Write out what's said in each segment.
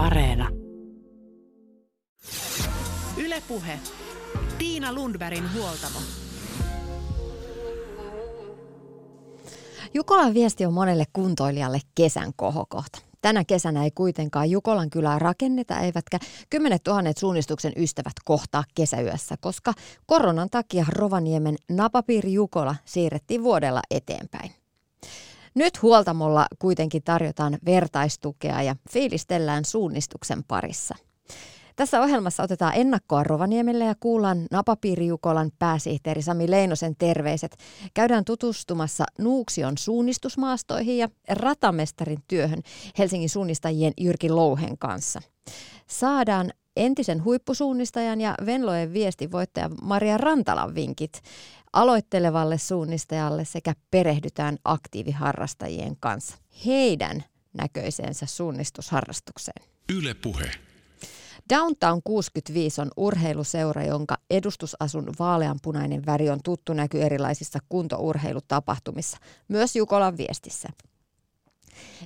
Areena. Ylepuhe. Tiina Lundbergin huoltamo. Jukolan viesti on monelle kuntoilijalle kesän kohokohta. Tänä kesänä ei kuitenkaan Jukolan kylää rakenneta, eivätkä kymmenet tuhannet suunnistuksen ystävät kohtaa kesäyössä, koska koronan takia Rovaniemen napapiiri Jukola siirrettiin vuodella eteenpäin. Nyt huoltamolla kuitenkin tarjotaan vertaistukea ja fiilistellään suunnistuksen parissa. Tässä ohjelmassa otetaan ennakkoa Rovaniemelle ja kuullaan Napapiirijukolan pääsihteeri Sami Leinosen terveiset. Käydään tutustumassa Nuuksion suunnistusmaastoihin ja ratamestarin työhön Helsingin suunnistajien Jyrki Louhen kanssa. Saadaan entisen huippusuunnistajan ja Venloen viestivoittaja Maria Rantalan vinkit aloittelevalle suunnistajalle sekä perehdytään aktiiviharrastajien kanssa heidän näköiseensä suunnistusharrastukseen. Yle Puhe. Downtown 65 on urheiluseura, jonka edustusasun vaaleanpunainen väri on tuttu näky erilaisissa kuntourheilutapahtumissa, myös Jukolan viestissä.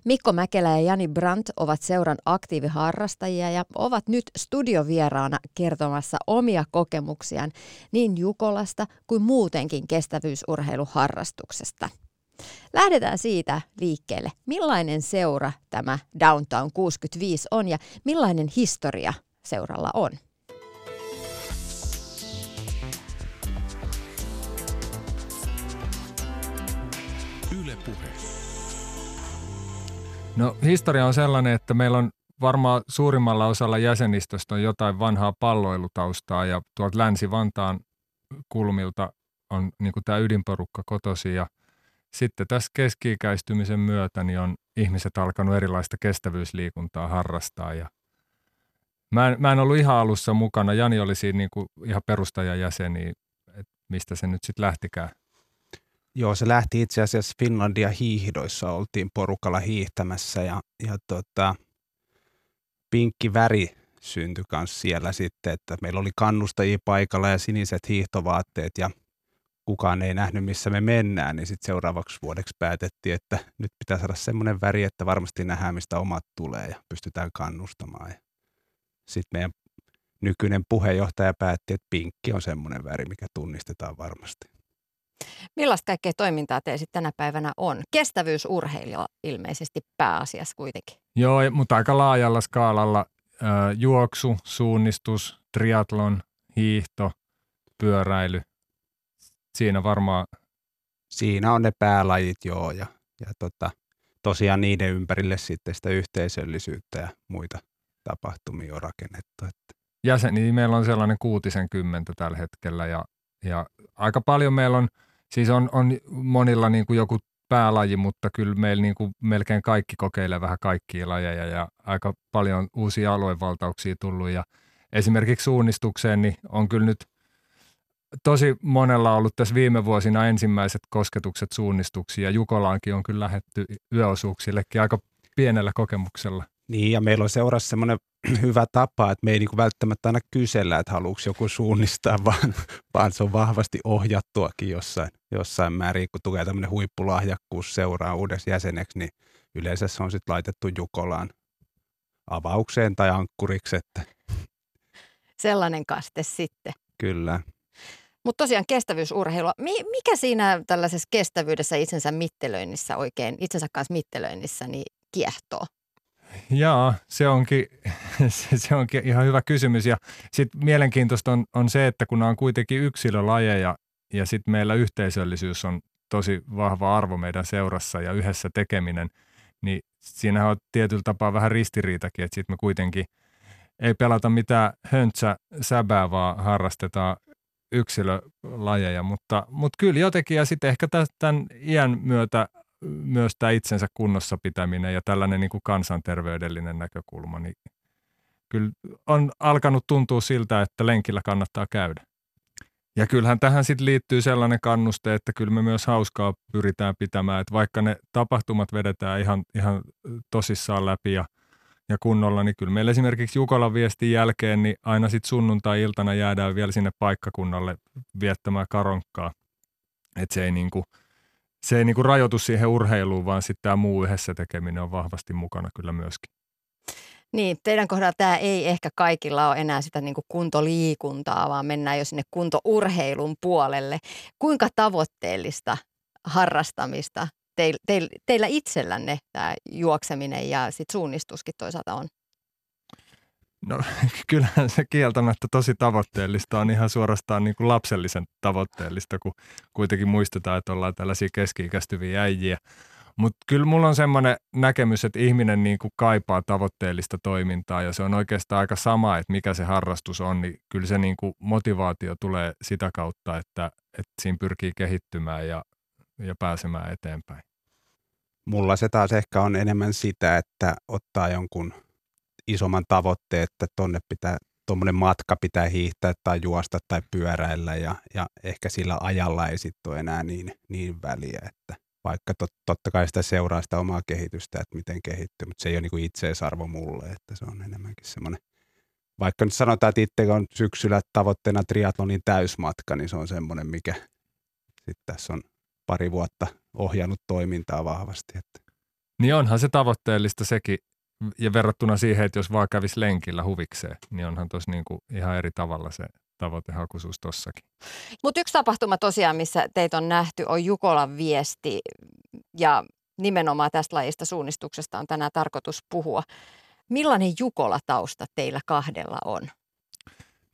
Mikko Mäkelä ja Jani Brandt ovat seuran aktiiviharrastajia ja ovat nyt studiovieraana kertomassa omia kokemuksiaan niin Jukolasta kuin muutenkin kestävyysurheiluharrastuksesta. Lähdetään siitä liikkeelle. Millainen seura tämä Downtown 65 on ja millainen historia seuralla on? Yle Puhe. No historia on sellainen, että meillä on varmaan suurimmalla osalla jäsenistöstä on jotain vanhaa palloilutaustaa ja tuolta Länsi-Vantaan kulmilta on niin tämä ydinporukka kotosi ja sitten tässä keski-ikäistymisen myötä niin on ihmiset alkanut erilaista kestävyysliikuntaa harrastaa ja mä en, mä en ollut ihan alussa mukana. Jani oli siinä niin kuin ihan perustajajäseni, että mistä se nyt sitten lähtikään. Joo, se lähti itse asiassa Finlandia hiihdoissa, oltiin porukalla hiihtämässä ja, ja tota, pinkki väri syntyi myös siellä sitten, että meillä oli kannustajia paikalla ja siniset hiihtovaatteet ja kukaan ei nähnyt, missä me mennään, niin sitten seuraavaksi vuodeksi päätettiin, että nyt pitää saada semmoinen väri, että varmasti nähdään, mistä omat tulee ja pystytään kannustamaan. Sitten meidän nykyinen puheenjohtaja päätti, että pinkki on semmoinen väri, mikä tunnistetaan varmasti. Millaista kaikkea toimintaa te sitten tänä päivänä on? Kestävyysurheilija ilmeisesti pääasiassa kuitenkin. Joo, mutta aika laajalla skaalalla juoksu, suunnistus, triatlon, hiihto, pyöräily. Siinä varmaan... Siinä on ne päälajit, joo. Ja, ja tota, tosiaan niiden ympärille sitten sitä yhteisöllisyyttä ja muita tapahtumia on rakennettu. Että. Jäseniä meillä on sellainen kuutisen kymmentä tällä hetkellä ja, ja aika paljon meillä on – Siis on, on monilla niin kuin joku päälaji, mutta kyllä meillä niin kuin melkein kaikki kokeilee vähän kaikkia lajeja ja aika paljon uusia aluevaltauksia tullut ja esimerkiksi suunnistukseen niin on kyllä nyt tosi monella ollut tässä viime vuosina ensimmäiset kosketukset suunnistuksiin ja Jukolaankin on kyllä lähetty yöosuuksillekin aika pienellä kokemuksella. Niin, ja meillä on seurassa semmoinen hyvä tapa, että me ei niinku välttämättä aina kysellä, että haluuko joku suunnistaa, vaan, vaan se on vahvasti ohjattuakin jossain, jossain määrin. Kun tulee tämmöinen huippulahjakkuus seuraa uudessa jäseneksi, niin yleensä se on sitten laitettu Jukolaan avaukseen tai ankkuriksi. Että. Sellainen kaste sitten. Kyllä. Mutta tosiaan kestävyysurheilua. Mikä siinä tällaisessa kestävyydessä itsensä mittelöinnissä oikein, itsensä kanssa mittelöinnissä niin kiehtoo? Jaa, se onkin, se onkin ihan hyvä kysymys. Ja sitten mielenkiintoista on, on se, että kun nämä on kuitenkin yksilölajeja ja sitten meillä yhteisöllisyys on tosi vahva arvo meidän seurassa ja yhdessä tekeminen, niin siinähän on tietyllä tapaa vähän ristiriitakin, että sitten me kuitenkin ei pelata mitään höntsä säbää, vaan harrastetaan yksilölajeja, mutta, mutta kyllä jotenkin, ja sitten ehkä tämän iän myötä myös tämä itsensä kunnossa pitäminen ja tällainen niin kuin kansanterveydellinen näkökulma, niin kyllä on alkanut tuntua siltä, että lenkillä kannattaa käydä. Ja kyllähän tähän sitten liittyy sellainen kannuste, että kyllä me myös hauskaa pyritään pitämään, että vaikka ne tapahtumat vedetään ihan, ihan tosissaan läpi ja, ja kunnolla, niin kyllä meillä esimerkiksi Jukolan viestin jälkeen, niin aina sitten sunnuntai-iltana jäädään vielä sinne paikkakunnalle viettämään karonkkaa. Että se ei niin kuin – se ei niinku rajoitu siihen urheiluun, vaan sitten tämä muu yhdessä tekeminen on vahvasti mukana kyllä myöskin. Niin, teidän kohdalla tämä ei ehkä kaikilla ole enää sitä niin kuin kuntoliikuntaa, vaan mennään jo sinne kuntourheilun puolelle. Kuinka tavoitteellista harrastamista teil, teil, teillä itsellänne tämä juokseminen ja sit suunnistuskin toisaalta on? No kyllähän se kieltämättä tosi tavoitteellista on ihan suorastaan niin kuin lapsellisen tavoitteellista, kun kuitenkin muistetaan, että ollaan tällaisia keski-ikäistyviä äijiä. Mutta kyllä mulla on semmoinen näkemys, että ihminen niin kuin kaipaa tavoitteellista toimintaa ja se on oikeastaan aika sama, että mikä se harrastus on, niin kyllä se niin kuin motivaatio tulee sitä kautta, että, että siinä pyrkii kehittymään ja, ja pääsemään eteenpäin. Mulla se taas ehkä on enemmän sitä, että ottaa jonkun isomman tavoitteen, että tonne pitää, tuommoinen matka pitää hiihtää tai juosta tai pyöräillä ja, ja ehkä sillä ajalla ei sitten ole enää niin, niin väliä, että vaikka tot, totta kai sitä seuraa sitä omaa kehitystä, että miten kehittyy, mutta se ei ole niin itseisarvo mulle, että se on enemmänkin semmoinen, vaikka nyt sanotaan, että itse on syksyllä tavoitteena triatlonin täysmatka, niin se on semmoinen, mikä sitten tässä on pari vuotta ohjannut toimintaa vahvasti. Että. Niin onhan se tavoitteellista sekin, ja verrattuna siihen, että jos vaan kävisi lenkillä huvikseen, niin onhan tuossa niinku ihan eri tavalla se tavoitehakuisuus tossakin. Mutta yksi tapahtuma tosiaan, missä teitä on nähty, on Jukolan viesti ja nimenomaan tästä lajista suunnistuksesta on tänään tarkoitus puhua. Millainen Jukola-tausta teillä kahdella on?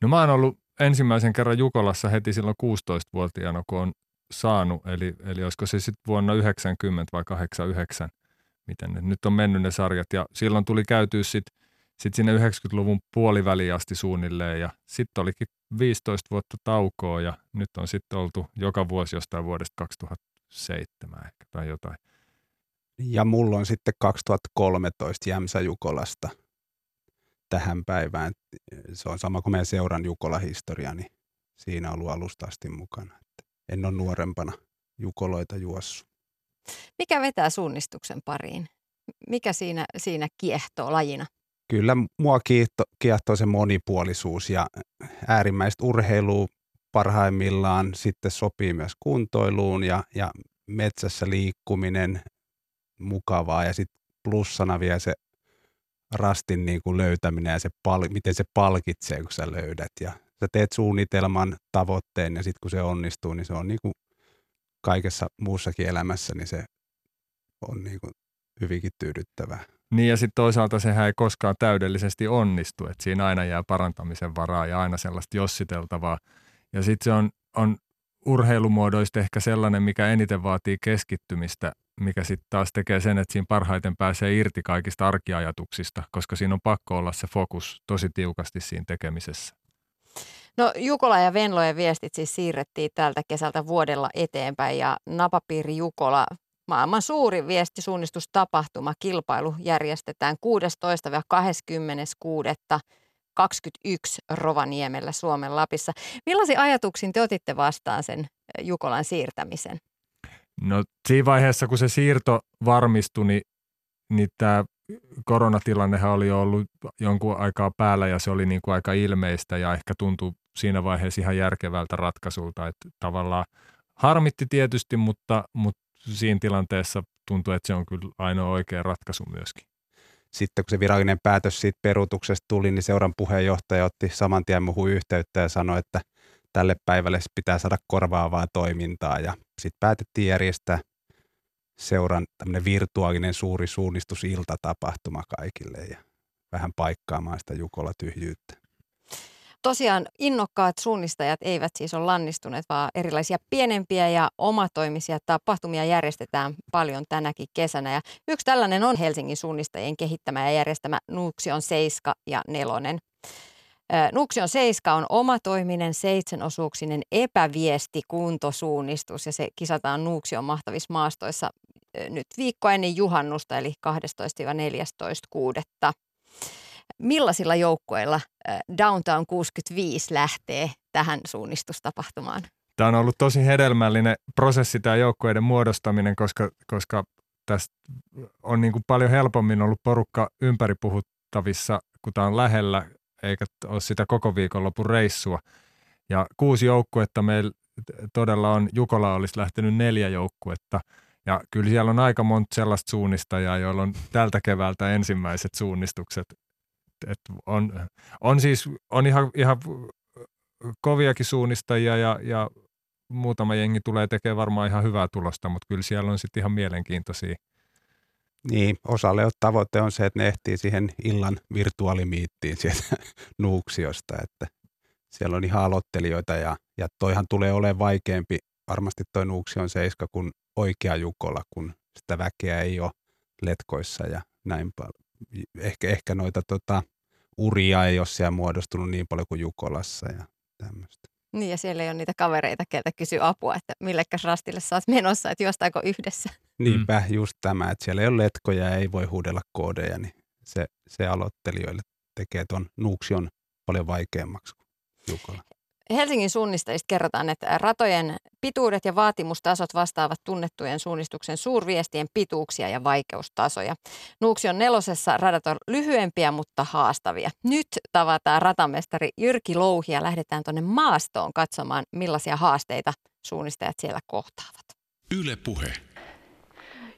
No mä oon ollut ensimmäisen kerran Jukolassa heti silloin 16-vuotiaana, kun on saanut, eli, eli olisiko se sitten vuonna 90 vai 89, miten ne nyt on mennyt ne sarjat. Ja silloin tuli käytyä sitten sit sinne 90-luvun puoliväliin asti suunnilleen ja sitten olikin 15 vuotta taukoa ja nyt on sitten oltu joka vuosi jostain vuodesta 2007 ehkä tai jotain. Ja mulla on sitten 2013 Jämsä Jukolasta tähän päivään. Se on sama kuin meidän seuran Jukola-historia, niin siinä on ollut alusta asti mukana. En ole nuorempana Jukoloita juossut. Mikä vetää suunnistuksen pariin? Mikä siinä, siinä kiehtoo lajina? Kyllä mua kiehto, kiehtoo se monipuolisuus ja äärimmäistä urheilua parhaimmillaan sitten sopii myös kuntoiluun ja, ja metsässä liikkuminen mukavaa ja sitten plussana vielä se rastin niin kuin löytäminen ja se pal- miten se palkitsee, kun sä löydät ja sä teet suunnitelman, tavoitteen ja sitten kun se onnistuu, niin se on niin kuin kaikessa muussakin elämässä, niin se on niin kuin hyvinkin tyydyttävää. Niin ja sitten toisaalta sehän ei koskaan täydellisesti onnistu, että siinä aina jää parantamisen varaa ja aina sellaista jossiteltavaa. Ja sitten se on, on urheilumuodoista ehkä sellainen, mikä eniten vaatii keskittymistä, mikä sitten taas tekee sen, että siinä parhaiten pääsee irti kaikista arkiajatuksista, koska siinä on pakko olla se fokus tosi tiukasti siinä tekemisessä. No Jukola ja Venlojen viestit siis siirrettiin tältä kesältä vuodella eteenpäin ja Napapiiri Jukola Maailman suuri viestisuunnistustapahtuma kilpailu järjestetään 16-26. Rovaniemellä Suomen Lapissa. Millaisia ajatuksia te otitte vastaan sen eh, Jukolan siirtämisen? No siinä vaiheessa, kun se siirto varmistui, niin, niin tämä koronatilannehan oli ollut jonkun aikaa päällä ja se oli niin kuin aika ilmeistä ja ehkä tuntui siinä vaiheessa ihan järkevältä ratkaisulta, että tavallaan harmitti tietysti, mutta, mutta siinä tilanteessa tuntuu, että se on kyllä ainoa oikea ratkaisu myöskin. Sitten kun se virallinen päätös siitä peruutuksesta tuli, niin seuran puheenjohtaja otti saman tien muuhun yhteyttä ja sanoi, että tälle päivälle pitää saada korvaavaa toimintaa. Ja sitten päätettiin järjestää seuran tämmöinen virtuaalinen suuri suunnistusiltatapahtuma kaikille ja vähän paikkaamaan sitä Jukola tyhjyyttä. Tosiaan innokkaat suunnistajat eivät siis ole lannistuneet, vaan erilaisia pienempiä ja omatoimisia tapahtumia järjestetään paljon tänäkin kesänä. Ja yksi tällainen on Helsingin suunnistajien kehittämä ja järjestämä Nuuksion 7 ja 4. Nuksion 7 on omatoiminen seitsemänosuuksinen epäviesti kuntosuunnistus ja se kisataan Nuuksion mahtavissa maastoissa nyt viikko ennen juhannusta eli 12-14.6 millaisilla joukkueilla Downtown 65 lähtee tähän suunnistustapahtumaan? Tämä on ollut tosi hedelmällinen prosessi tämä joukkueiden muodostaminen, koska, koska tästä on niin kuin paljon helpommin ollut porukka ympäripuhuttavissa, kun tämä on lähellä, eikä ole sitä koko viikonlopun reissua. Ja kuusi joukkuetta meillä todella on, Jukola olisi lähtenyt neljä joukkuetta. Ja kyllä siellä on aika monta sellaista suunnistajaa, joilla on tältä keväältä ensimmäiset suunnistukset et on, on siis on ihan, ihan koviakin suunnistajia ja, ja muutama jengi tulee tekemään varmaan ihan hyvää tulosta, mutta kyllä siellä on sitten ihan mielenkiintoisia. Niin, osalle tavoite on se, että ne ehtii siihen illan virtuaalimiittiin sieltä Nuuksiosta, että siellä on ihan aloittelijoita ja, ja toihan tulee olemaan vaikeampi, varmasti toi Nuuksion seiska kuin oikea Jukola, kun sitä väkeä ei ole letkoissa ja näin paljon. Ehkä, ehkä noita tota, uria ei ole siellä muodostunut niin paljon kuin Jukolassa ja tämmöistä. Niin ja siellä ei ole niitä kavereita, keltä kysyy apua, että millekäs rastille sä oot menossa, että juostaako yhdessä. Niinpä mm. just tämä, että siellä ei ole letkoja ja ei voi huudella koodeja, niin se, se aloittelijoille tekee tuon nuuksion paljon vaikeammaksi kuin Jukola. Helsingin suunnistajista kerrotaan, että ratojen pituudet ja vaatimustasot vastaavat tunnettujen suunnistuksen suurviestien pituuksia ja vaikeustasoja. Nuuksion nelosessa radat on lyhyempiä, mutta haastavia. Nyt tavataan ratamestari Jyrki Louhi ja lähdetään tuonne maastoon katsomaan, millaisia haasteita suunnistajat siellä kohtaavat. Yle Puhe.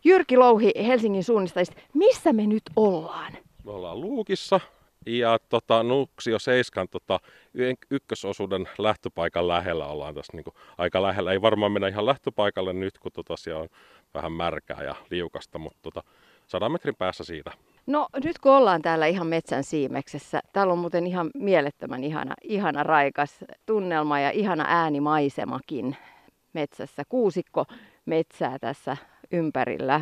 Jyrki Louhi Helsingin suunnistajista, missä me nyt ollaan? Me ollaan Luukissa ja tota, Nuksio Seiskan tota, ykkösosuuden lähtöpaikan lähellä ollaan tässä niin kuin, aika lähellä. Ei varmaan mennä ihan lähtöpaikalle nyt, kun tota, siellä on vähän märkää ja liukasta, mutta tota, sadan metrin päässä siitä. No nyt kun ollaan täällä ihan metsän siimeksessä, täällä on muuten ihan mielettömän ihana, ihana raikas tunnelma ja ihana äänimaisemakin metsässä. Kuusikko metsää tässä ympärillä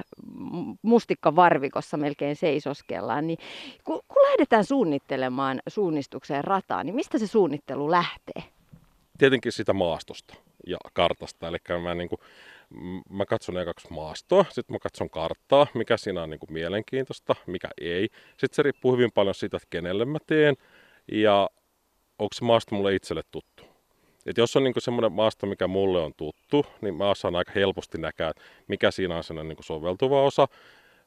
mustikkavarvikossa melkein seisoskellaan, niin kun, kun lähdetään suunnittelemaan suunnistukseen rataa, niin mistä se suunnittelu lähtee? Tietenkin sitä maastosta ja kartasta. Eli mä, niin kuin, mä katson ekaksi maastoa, sitten mä katson karttaa, mikä siinä on niin kuin mielenkiintoista, mikä ei. Sitten se riippuu hyvin paljon siitä, että kenelle mä teen ja onko se maasto mulle itselle tuttu. Et jos on niinku semmoinen maasto, mikä mulle on tuttu, niin mä osaan aika helposti näkää, mikä siinä on sellainen niinku soveltuva osa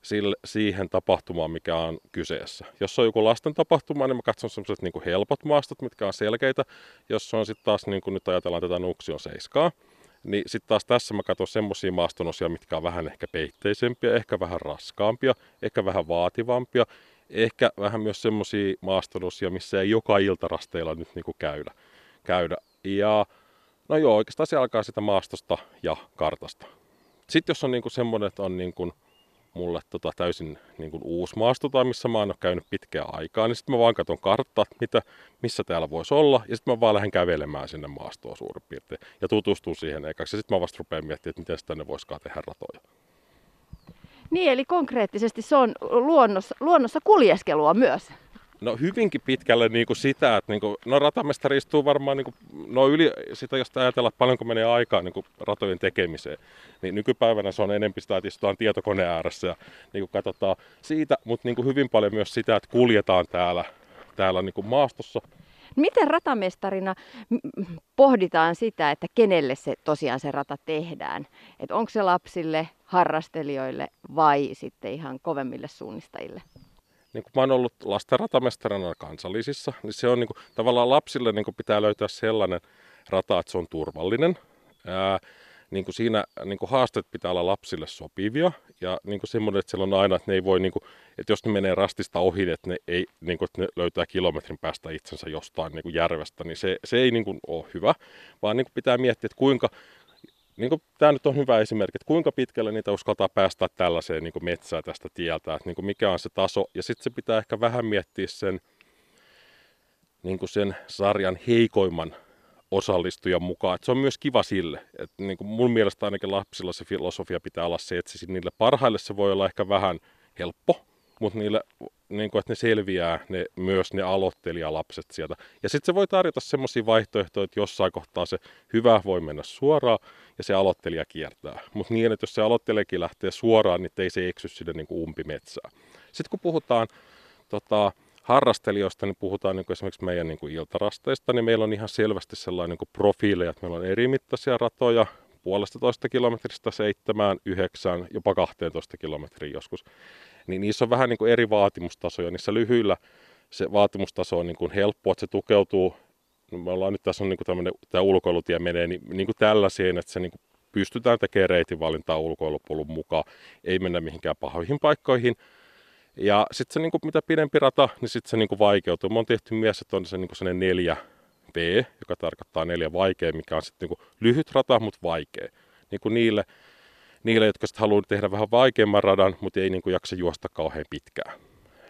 sille, siihen tapahtumaan, mikä on kyseessä. Jos on joku lasten tapahtuma, niin mä katson semmoiset niinku helpot maastot, mitkä on selkeitä. Jos on sitten taas, niin kuin nyt ajatellaan tätä Nuksion seiskaa, niin sitten taas tässä mä katson semmoisia maastonosia, mitkä on vähän ehkä peitteisempiä, ehkä vähän raskaampia, ehkä vähän vaativampia, ehkä vähän myös semmoisia maastonosia, missä ei joka iltarasteilla nyt niinku käydä. käydä. Ja no joo, oikeastaan se alkaa sitä maastosta ja kartasta. Sitten jos on niinku semmoinen, että on niinku mulle tota täysin niinku uusi maasto tai missä mä oon käynyt pitkää aikaa, niin sitten mä vaan katson karttaa, mitä, missä täällä voisi olla, ja sitten mä vaan lähden kävelemään sinne maastoon suurin piirtein ja tutustun siihen ekaksi. Ja sitten mä vasta rupean miettimään, että miten tänne voisikaan tehdä ratoja. Niin, eli konkreettisesti se on luonnossa, luonnossa kuljeskelua myös. No hyvinkin pitkälle niin kuin sitä, että niin kuin, no ratamestari istuu varmaan niin kuin, no yli sitä, jos ajatellaan paljonko menee aikaa niin kuin ratojen tekemiseen, niin nykypäivänä se on enemmän sitä, että istutaan tietokoneen ääressä ja niin kuin katsotaan siitä, mutta niin kuin hyvin paljon myös sitä, että kuljetaan täällä, täällä niin kuin maastossa. Miten ratamestarina pohditaan sitä, että kenelle se tosiaan se rata tehdään? Onko se lapsille, harrastelijoille vai sitten ihan kovemmille suunnistajille? Niin kun mä oon ollut lastenratamestarina kansallisissa, niin se on niin kuin, tavallaan lapsille niin kuin pitää löytää sellainen rata, että se on turvallinen. Ää, niin kuin siinä niin kuin haasteet pitää olla lapsille sopivia ja niin kuin semmoinen, että siellä on aina, että ne ei voi, niin kuin, että jos ne menee rastista ohi, että ne, ei, niin kuin, että ne löytää kilometrin päästä itsensä jostain niin kuin järvestä, niin se, se ei niin kuin, ole hyvä, vaan niin kuin pitää miettiä, että kuinka, niin kuin, tämä nyt on hyvä esimerkki, että kuinka pitkälle niitä uskaltaa päästä tällaiseen niin metsään tästä tieltä, että niin mikä on se taso. Ja sitten se pitää ehkä vähän miettiä sen, niin sen sarjan heikoimman osallistujan mukaan. Että se on myös kiva sille. Että niin mun mielestä ainakin lapsilla se filosofia pitää olla se, että se niille parhaille se voi olla ehkä vähän helppo, mutta niille, niin kuin, että ne selviää ne, myös ne aloittelijalapset sieltä. Ja sitten se voi tarjota semmoisia vaihtoehtoja, että jossain kohtaa se hyvä voi mennä suoraan ja se aloittelija kiertää. Mutta niin, että jos se aloittelijakin lähtee suoraan, niin ei se eksy sinne niin kuin umpimetsään. Sitten kun puhutaan tota, harrastelijoista, niin puhutaan niin kuin esimerkiksi meidän niin kuin iltarasteista, niin meillä on ihan selvästi sellainen niin kuin profiileja, että meillä on eri mittaisia ratoja, puolesta toista kilometristä seitsemään, yhdeksään, jopa 12 kilometriä joskus niin niissä on vähän niin kuin eri vaatimustasoja. Niissä lyhyillä se vaatimustaso on niin kuin helppo, että se tukeutuu, no me ollaan nyt tässä on niin kuin tämmöinen, tämä ulkoilutie menee niin, niin kuin tällaiseen, että se niin kuin pystytään tekemään reitinvalintaa ulkoilupolun mukaan, ei mennä mihinkään pahoihin paikkoihin. Ja sitten se, niin kuin, mitä pidempi rata, niin sitten se niin kuin vaikeutuu. Me on tehty mies, että on se niin kuin neljä V, joka tarkoittaa neljä vaikea, mikä on sitten niin kuin lyhyt rata, mutta vaikea. Niin kuin niille, niille, jotka sitten haluaa tehdä vähän vaikeamman radan, mutta ei niin kuin jaksa juosta kauhean pitkään.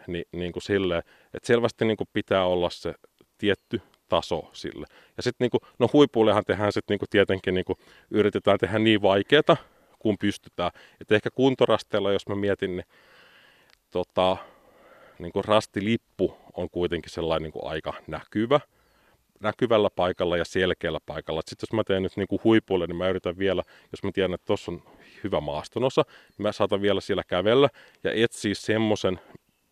Ni, niin kuin silleen, että selvästi niin kuin pitää olla se tietty taso sille. Ja sitten niin no huipuillehan tehdään sitten niin tietenkin kuin, yritetään tehdä niin vaikeata kuin pystytään. Että ehkä kuntorasteella, jos mä mietin, niin tota, niin kuin rastilippu on kuitenkin sellainen niin kuin aika näkyvä, näkyvällä paikalla ja selkeällä paikalla. Sitten jos mä teen nyt niin kuin huipuille, niin mä yritän vielä, jos mä tiedän, että tuossa on hyvä maastonosa, niin mä saatan vielä siellä kävellä ja etsiä semmoisen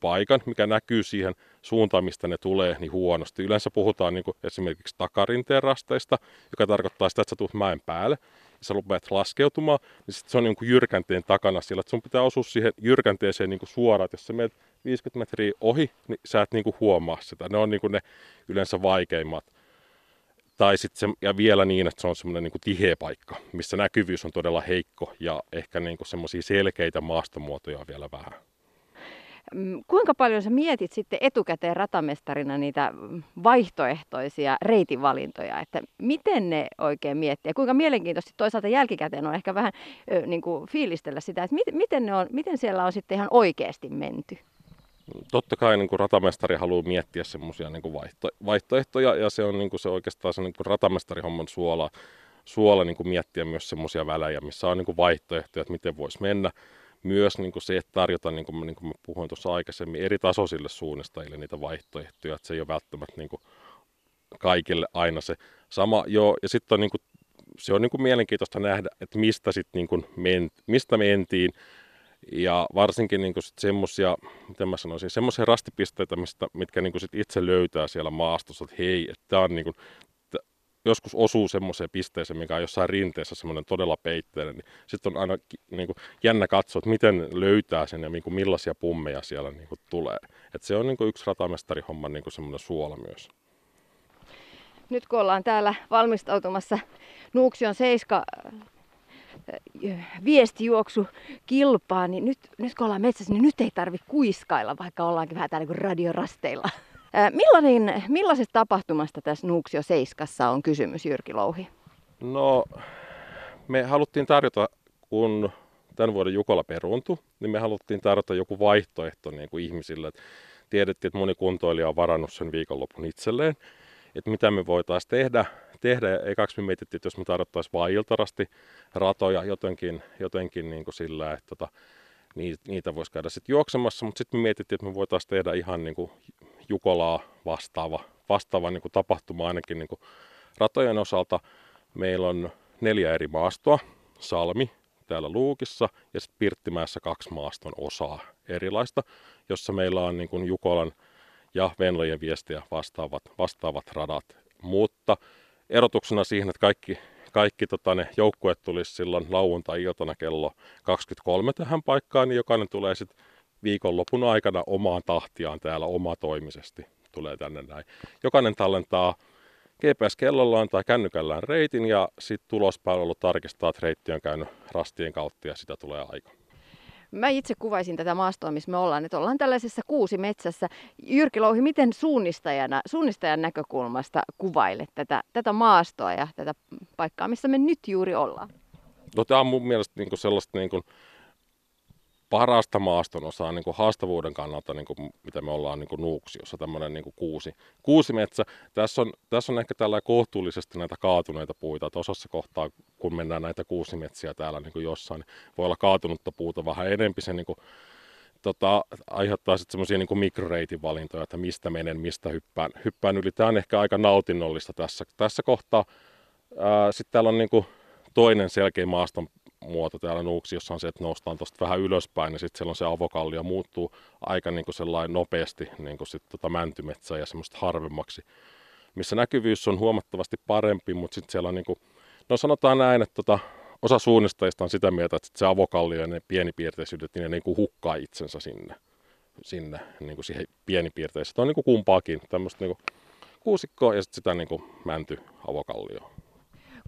paikan, mikä näkyy siihen suuntaan, mistä ne tulee, niin huonosti. Yleensä puhutaan niin esimerkiksi takarinteen rasteista, joka tarkoittaa sitä, että sä tulet mäen päälle ja sä rupeat laskeutumaan, niin sit se on niin jyrkänteen takana siellä, että sun pitää osua siihen jyrkänteeseen niin suoraan. Että jos sä menet 50 metriä ohi, niin sä et niin huomaa sitä. Ne on niin ne yleensä vaikeimmat. Tai sitten se, ja vielä niin, että se on semmoinen niin tiheä paikka, missä näkyvyys on todella heikko ja ehkä niin semmoisia selkeitä maastomuotoja on vielä vähän. Mm, kuinka paljon sä mietit sitten etukäteen ratamestarina niitä vaihtoehtoisia reitinvalintoja, että miten ne oikein miettii kuinka mielenkiintoisesti toisaalta jälkikäteen on ehkä vähän ö, niin kuin fiilistellä sitä, että mit, miten, ne on, miten siellä on sitten ihan oikeasti menty? Totta kai niin kuin ratamestari haluaa miettiä semmoisia niin vaihto, vaihtoehtoja ja se on niin kuin se oikeastaan se niin kuin ratamestarihomman suola, suola niin kuin miettiä myös semmoisia välejä, missä on niin kuin vaihtoehtoja, että miten voisi mennä myös niin kuin se, että tarjota, niin kuin, niin kuin mä puhuin tuossa aikaisemmin, eri tasoisille suunnistajille niitä vaihtoehtoja, että se ei ole välttämättä niin kuin kaikille aina se sama. Joo, ja sitten on niin kuin, se on niin kuin mielenkiintoista nähdä, että mistä, sit niin kuin ment, mistä mentiin, ja varsinkin niin semmoisia, miten mä sanoisin, semmoisia rastipisteitä, mistä, mitkä niin sit itse löytää siellä maastossa, että hei, että tämä on niin kuin, joskus osuu semmoiseen pisteeseen, mikä on jossain rinteessä semmoinen todella peitteinen, niin sitten on aina niin kuin, jännä katsoa, että miten löytää sen ja niin kuin, millaisia pummeja siellä niin kuin, tulee. Et se on niin kuin, yksi ratamestarihomman niin kuin, semmoinen suola myös. Nyt kun ollaan täällä valmistautumassa Nuuksion seiska. Äh, viestijuoksukilpaa, niin nyt, nyt kun ollaan metsässä, niin nyt ei tarvi kuiskailla, vaikka ollaankin vähän täällä niin kuin radiorasteilla. Äh, millainen, millaisesta tapahtumasta tässä Nuuksio Seiskassa on kysymys, Jyrki Louhi? No, me haluttiin tarjota, kun tämän vuoden Jukola peruuntui, niin me haluttiin tarjota joku vaihtoehto niin kuin ihmisille. Tiedettiin, että moni kuntoilija on varannut sen viikonlopun itselleen että mitä me voitaisiin tehdä. tehdä. Ekaksi me mietittiin, että jos me tarjottaisiin vain iltarasti ratoja jotenkin, jotenkin niin kuin sillä, että tota, niitä voisi käydä sitten juoksemassa, mutta sitten me mietittiin, että me voitaisiin tehdä ihan niin kuin Jukolaa vastaava, vastaava niin kuin tapahtuma ainakin niin kuin ratojen osalta. Meillä on neljä eri maastoa, Salmi täällä Luukissa ja sitten Pirttimäessä kaksi maaston osaa erilaista, jossa meillä on niin kuin Jukolan ja Venlojen viestiä vastaavat, vastaavat radat. Mutta erotuksena siihen, että kaikki, kaikki tota, ne joukkueet tulisi silloin lauantai-iltana kello 23 tähän paikkaan, niin jokainen tulee sitten viikonlopun aikana omaan tahtiaan täällä omatoimisesti tulee tänne näin. Jokainen tallentaa GPS-kellollaan tai kännykällään reitin ja sitten tulospalvelu tarkistaa, että reitti on käynyt rastien kautta ja sitä tulee aika. Mä itse kuvaisin tätä maastoa, missä me ollaan. Että ollaan tällaisessa kuusi metsässä. Jyrki Louhi, miten suunnistajana, suunnistajan näkökulmasta kuvailet tätä, tätä maastoa ja tätä paikkaa, missä me nyt juuri ollaan? No, tämä on mun mielestä niin sellaista niin kuin parasta maaston osaa niin kuin haastavuuden kannalta, niin kuin, mitä me ollaan niin kuin Nuuksiossa, tämmöinen niin kuin kuusi, kuusi metsä. Tässä on, tässä on ehkä tällä kohtuullisesti näitä kaatuneita puita, että osassa kohtaa, kun mennään näitä kuusimetsiä täällä niin kuin jossain, niin voi olla kaatunutta puuta vähän enempi, se niin kuin, tota, aiheuttaa sitten semmoisia niin mikroreitin valintoja, että mistä menen, mistä hyppään, hyppään yli. Tämä on ehkä aika nautinnollista tässä, tässä kohtaa. Sitten täällä on niin kuin toinen selkeä maaston muoto täällä Nuuksiossa on se, että noustaan tuosta vähän ylöspäin ja sitten siellä on se avokallio muuttuu aika niin kuin sellainen nopeasti niin kuin sit tota mäntymetsää ja semmoista harvemmaksi, missä näkyvyys on huomattavasti parempi, mutta sitten siellä on niin kuin, no sanotaan näin, että tota, osa suunnistajista on sitä mieltä, että se avokallio ja ne pienipiirteisyydet, niin ne niin kuin hukkaa itsensä sinne, sinne niin kuin siihen pienipiirteisyyteen. On niin kuin kumpaakin, tämmöistä niin kuin kuusikkoa ja sitten sitä niin kuin mänty avokallioa.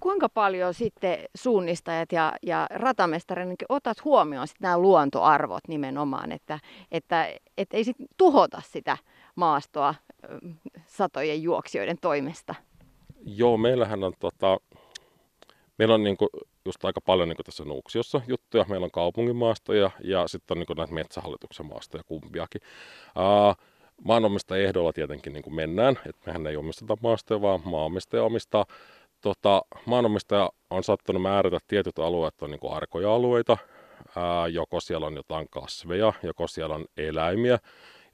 Kuinka paljon sitten suunnistajat ja, ja ratamestarit niin otat huomioon sit nämä luontoarvot nimenomaan, että, että, että ei sit tuhota sitä maastoa satojen juoksijoiden toimesta? Joo, meillähän on tota, meillä on niin kuin, just aika paljon niin tässä Nuuksiossa juttuja. Meillä on kaupungin maastoja ja sitten on niin näitä metsähallituksen maastoja kumpiakin. Uh, maanomista ehdolla tietenkin niin mennään, että mehän ei omisteta maastoja, vaan maanomistaja omistaa. Tota, maanomistaja on sattunut määrätä tietyt alueet on niin arkoja alueita, ää, joko siellä on jotain kasveja, joko siellä on eläimiä,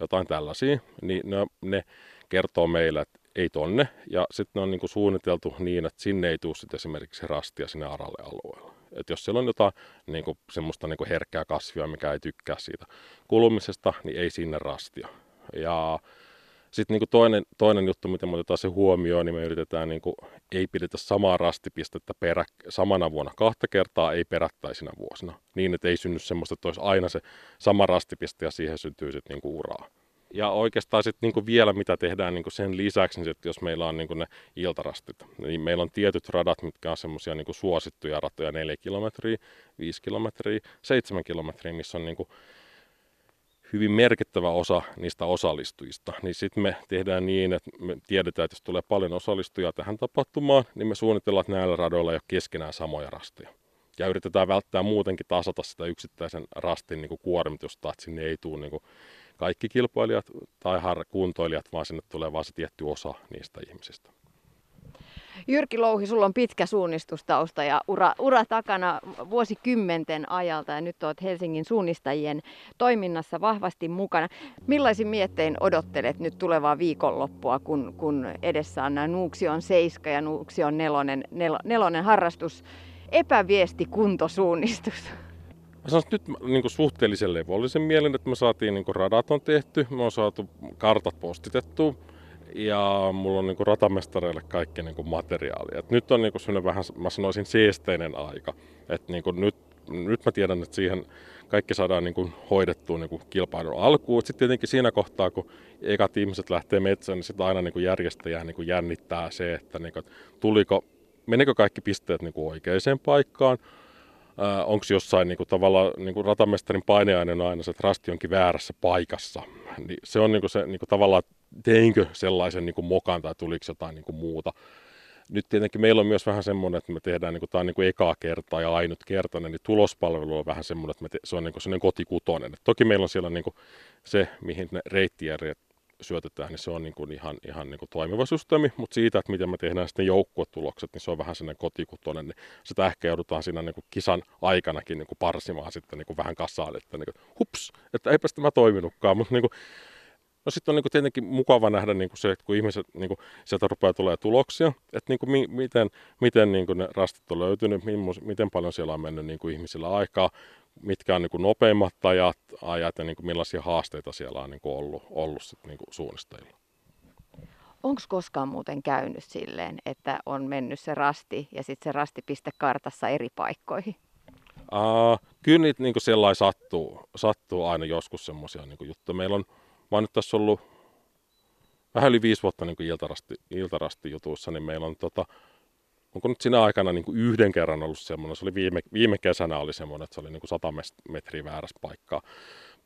jotain tällaisia, niin ne, ne kertoo meille, että ei tonne. Ja sitten ne on niin kuin suunniteltu niin, että sinne ei tule sit esimerkiksi rastia sinne aralle alueella. Et jos siellä on jotain niin kuin, semmoista niin kuin herkkää kasvia, mikä ei tykkää siitä kulumisesta, niin ei sinne rastia. Ja sitten niin toinen, toinen juttu, miten me otetaan se huomioon, niin me yritetään, niin kuin, ei pidetä samaa rastipistettä perä, samana vuonna kahta kertaa, ei perättäisinä vuosina. Niin, että ei synny semmoista, että olisi aina se sama rastipiste ja siihen syntyy sitten niin uraa. Ja oikeastaan sitten niin vielä mitä tehdään niin sen lisäksi, niin että jos meillä on niin ne iltarastit, niin meillä on tietyt radat, mitkä on semmoisia niin suosittuja ratoja, 4 kilometriä, 5 kilometriä, 7 kilometriä, missä on niin hyvin merkittävä osa niistä osallistujista, niin sitten me tehdään niin, että me tiedetään, että jos tulee paljon osallistujia tähän tapahtumaan, niin me suunnitellaan, että näillä radoilla ei ole keskenään samoja rasteja. Ja yritetään välttää muutenkin tasata sitä yksittäisen rastin niin kuin kuormitusta, että sinne ei tule niin kuin kaikki kilpailijat tai kuntoilijat, vaan sinne tulee vain se tietty osa niistä ihmisistä. Jyrki Louhi, sulla on pitkä suunnistustausta ja ura, ura takana vuosikymmenten ajalta ja nyt olet Helsingin suunnistajien toiminnassa vahvasti mukana. Millaisin miettein odottelet nyt tulevaa viikonloppua, kun, kun edessä on nämä Nuuksion 7 ja Nuuksion 4, nel, nelonen harrastus, epäviesti kuntosuunnistus? Mä että nyt niin kuin suhteellisen levollisen mielen, että me saatiin niin kuin radat on tehty, me on saatu kartat postitettu ja mulla on niin kuin ratamestareille kaikki niin kuin materiaali. Et nyt on niin kuin vähän, mä sanoisin, seesteinen aika. Et niin kuin nyt, nyt mä tiedän, että siihen kaikki saadaan niin kuin hoidettua niin kuin kilpailun alkuun. Sitten tietenkin siinä kohtaa, kun ekat ihmiset lähtee metsään, niin sitten aina niin kuin järjestäjää niin kuin jännittää se, että niin kuin, tuliko, menikö kaikki pisteet niin kuin oikeaan paikkaan onko jossain niin kuin, tavallaan niin kuin ratamestarin paineainen aina se, että rasti onkin väärässä paikassa. Niin se on niin kuin se niin kuin, tavallaan, teinkö sellaisen niin kuin mokan tai tuliko jotain niin kuin muuta. Nyt tietenkin meillä on myös vähän semmoinen, että me tehdään, niin kuin, tämä on niin kuin ekaa kertaa ja ainutkertainen, niin tulospalvelu on vähän semmoinen, että me te, se on niin kuin sellainen kotikutoinen. Et toki meillä on siellä niin kuin se, mihin ne reittijärjet syötetään, niin se on niin kuin ihan, ihan niin kuin toimiva systeemi, mutta siitä, että miten me tehdään sitten joukkuetulokset, niin se on vähän sellainen kotikutoinen, niin sitä ehkä joudutaan siinä niin kuin kisan aikanakin niin kuin parsimaan sitten niin kuin vähän kasaan, että niin kuin, hups, että eipä sitä mä toiminutkaan, mutta niin kuin, No sitten on niin kuin tietenkin mukava nähdä niin kuin se, että kun ihmiset niin kuin sieltä rupeaa tulee tuloksia, että niin kuin mi, miten, miten niin kuin ne rastit on löytynyt, miten paljon siellä on mennyt niin kuin ihmisillä aikaa, mitkä on niin kuin nopeimmat ajat, ajat ja niin kuin millaisia haasteita siellä on niin kuin ollut, ollut sit niin kuin suunnistajilla. Onko koskaan muuten käynyt silleen, että on mennyt se rasti ja sitten se rastipiste kartassa eri paikkoihin? Uh, kyllä niitä niin sellainen sattuu, sattuu aina joskus semmoisia niin juttuja. Meillä on, mä oon nyt tässä ollut vähän yli viisi vuotta niin iltarasti, iltarasti jutuissa, niin meillä on tota, onko nyt siinä aikana niin yhden kerran ollut semmoinen, se oli viime, viime kesänä oli semmoinen, että se oli niin kuin 100 metriä väärässä paikkaa,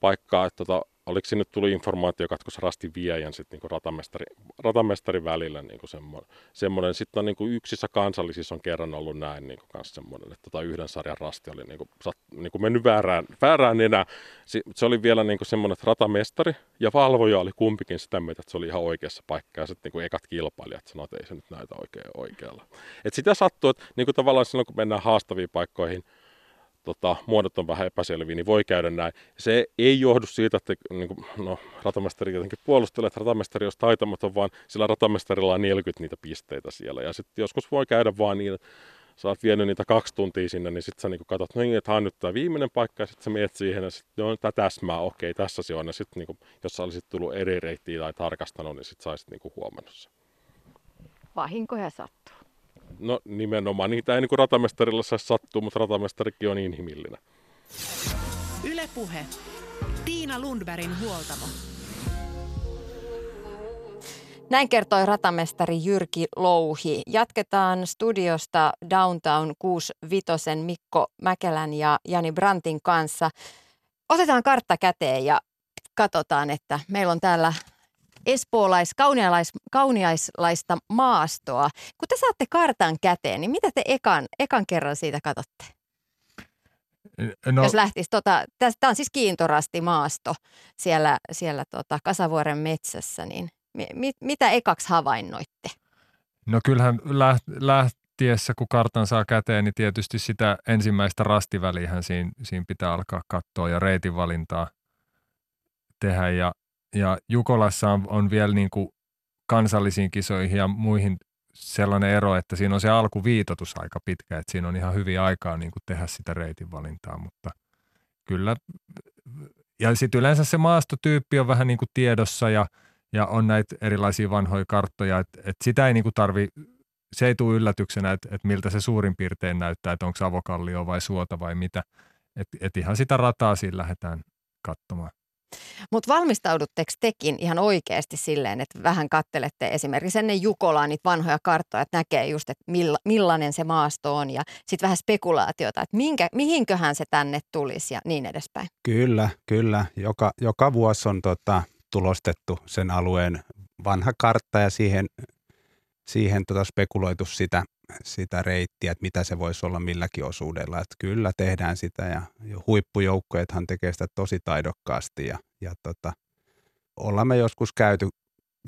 paikkaa että tota, oliko sinne tuli informaatio katkossa rasti viejän sitten niin ratamestari, ratamestarin välillä niin kuin semmoinen. Sitten on niin kuin yksissä kansallisissa on kerran ollut näin niin kuin kanssa semmoinen, että tota yhden sarjan rasti oli niin kuin, sat, niin kuin mennyt väärään, väärään enää. Se, oli vielä niin kuin semmoinen, että ratamestari ja valvoja oli kumpikin sitä mieltä, että se oli ihan oikeassa paikkaa. Ja sitten niin kuin ekat kilpailijat sanoivat, että ei se nyt näytä oikein oikealla. Et sitä sattuu, että niin kuin tavallaan silloin kun mennään haastaviin paikkoihin, tota, muodot on vähän epäselviä, niin voi käydä näin. Se ei johdu siitä, että niin kuin, no, ratamestari jotenkin puolustelee, että ratamestari olisi taitamaton, vaan sillä ratamestarilla on 40 niitä pisteitä siellä. Ja sitten joskus voi käydä vaan niin, että sä oot vienyt niitä kaksi tuntia sinne, niin sitten sä niin katsot, no niin, että on nyt tämä viimeinen paikka, ja sitten sä meet siihen, ja sitten no, tämä täsmää, okei, tässä se on. Ja sitten niin jos sä olisit tullut eri reittiä tai tarkastanut, niin sitten sä olisit niin huomannut sen. Vahinkoja sattuu. No nimenomaan, niitä ei niin kuin ratamestarilla saisi sattua, mutta ratamestarikin on inhimillinen. Ylepuhe. Tiina Lundbergin huoltamo. Näin kertoi ratamestari Jyrki Louhi. Jatketaan studiosta Downtown 65 Mikko Mäkelän ja Jani Brantin kanssa. Otetaan kartta käteen ja katsotaan, että meillä on täällä espoolais, kaunialais, kauniaislaista maastoa. Kun te saatte kartan käteen, niin mitä te ekan, ekan kerran siitä katsotte? No, Jos lähtisi, tota, tämä on siis kiintorasti maasto siellä, siellä tota, Kasavuoren metsässä, niin mi, mitä ekaksi havainnoitte? No kyllähän lähtiessä, kun kartan saa käteen, niin tietysti sitä ensimmäistä rastiväliä siinä, siinä pitää alkaa katsoa ja reitin valintaa tehdä. Ja, ja Jukolassa on, on vielä niin kuin kansallisiin kisoihin ja muihin sellainen ero, että siinä on se alkuviitotus aika pitkä, että siinä on ihan hyvin aikaa niin kuin tehdä sitä reitin valintaa, mutta kyllä, ja sitten yleensä se maastotyyppi on vähän niin kuin tiedossa ja, ja on näitä erilaisia vanhoja karttoja, että, että sitä ei niin kuin tarvi, se ei tule yllätyksenä, että, että miltä se suurin piirtein näyttää, että onko avokallio vai suota vai mitä, että, että ihan sitä rataa siinä lähdetään katsomaan. Mutta valmistaudutteko tekin ihan oikeasti silleen, että vähän kattelette esimerkiksi ennen Jukolaa niitä vanhoja karttoja, että näkee just, että milla, millainen se maasto on ja sitten vähän spekulaatiota, että minkä, mihinköhän se tänne tulisi ja niin edespäin. Kyllä, kyllä. Joka, joka vuosi on tota, tulostettu sen alueen vanha kartta ja siihen, siihen tota spekuloitu sitä, sitä reittiä, että mitä se voisi olla milläkin osuudella. Että kyllä tehdään sitä ja huippujoukkojethan tekee sitä tosi taidokkaasti ja, ja tota, ollaan me joskus käyty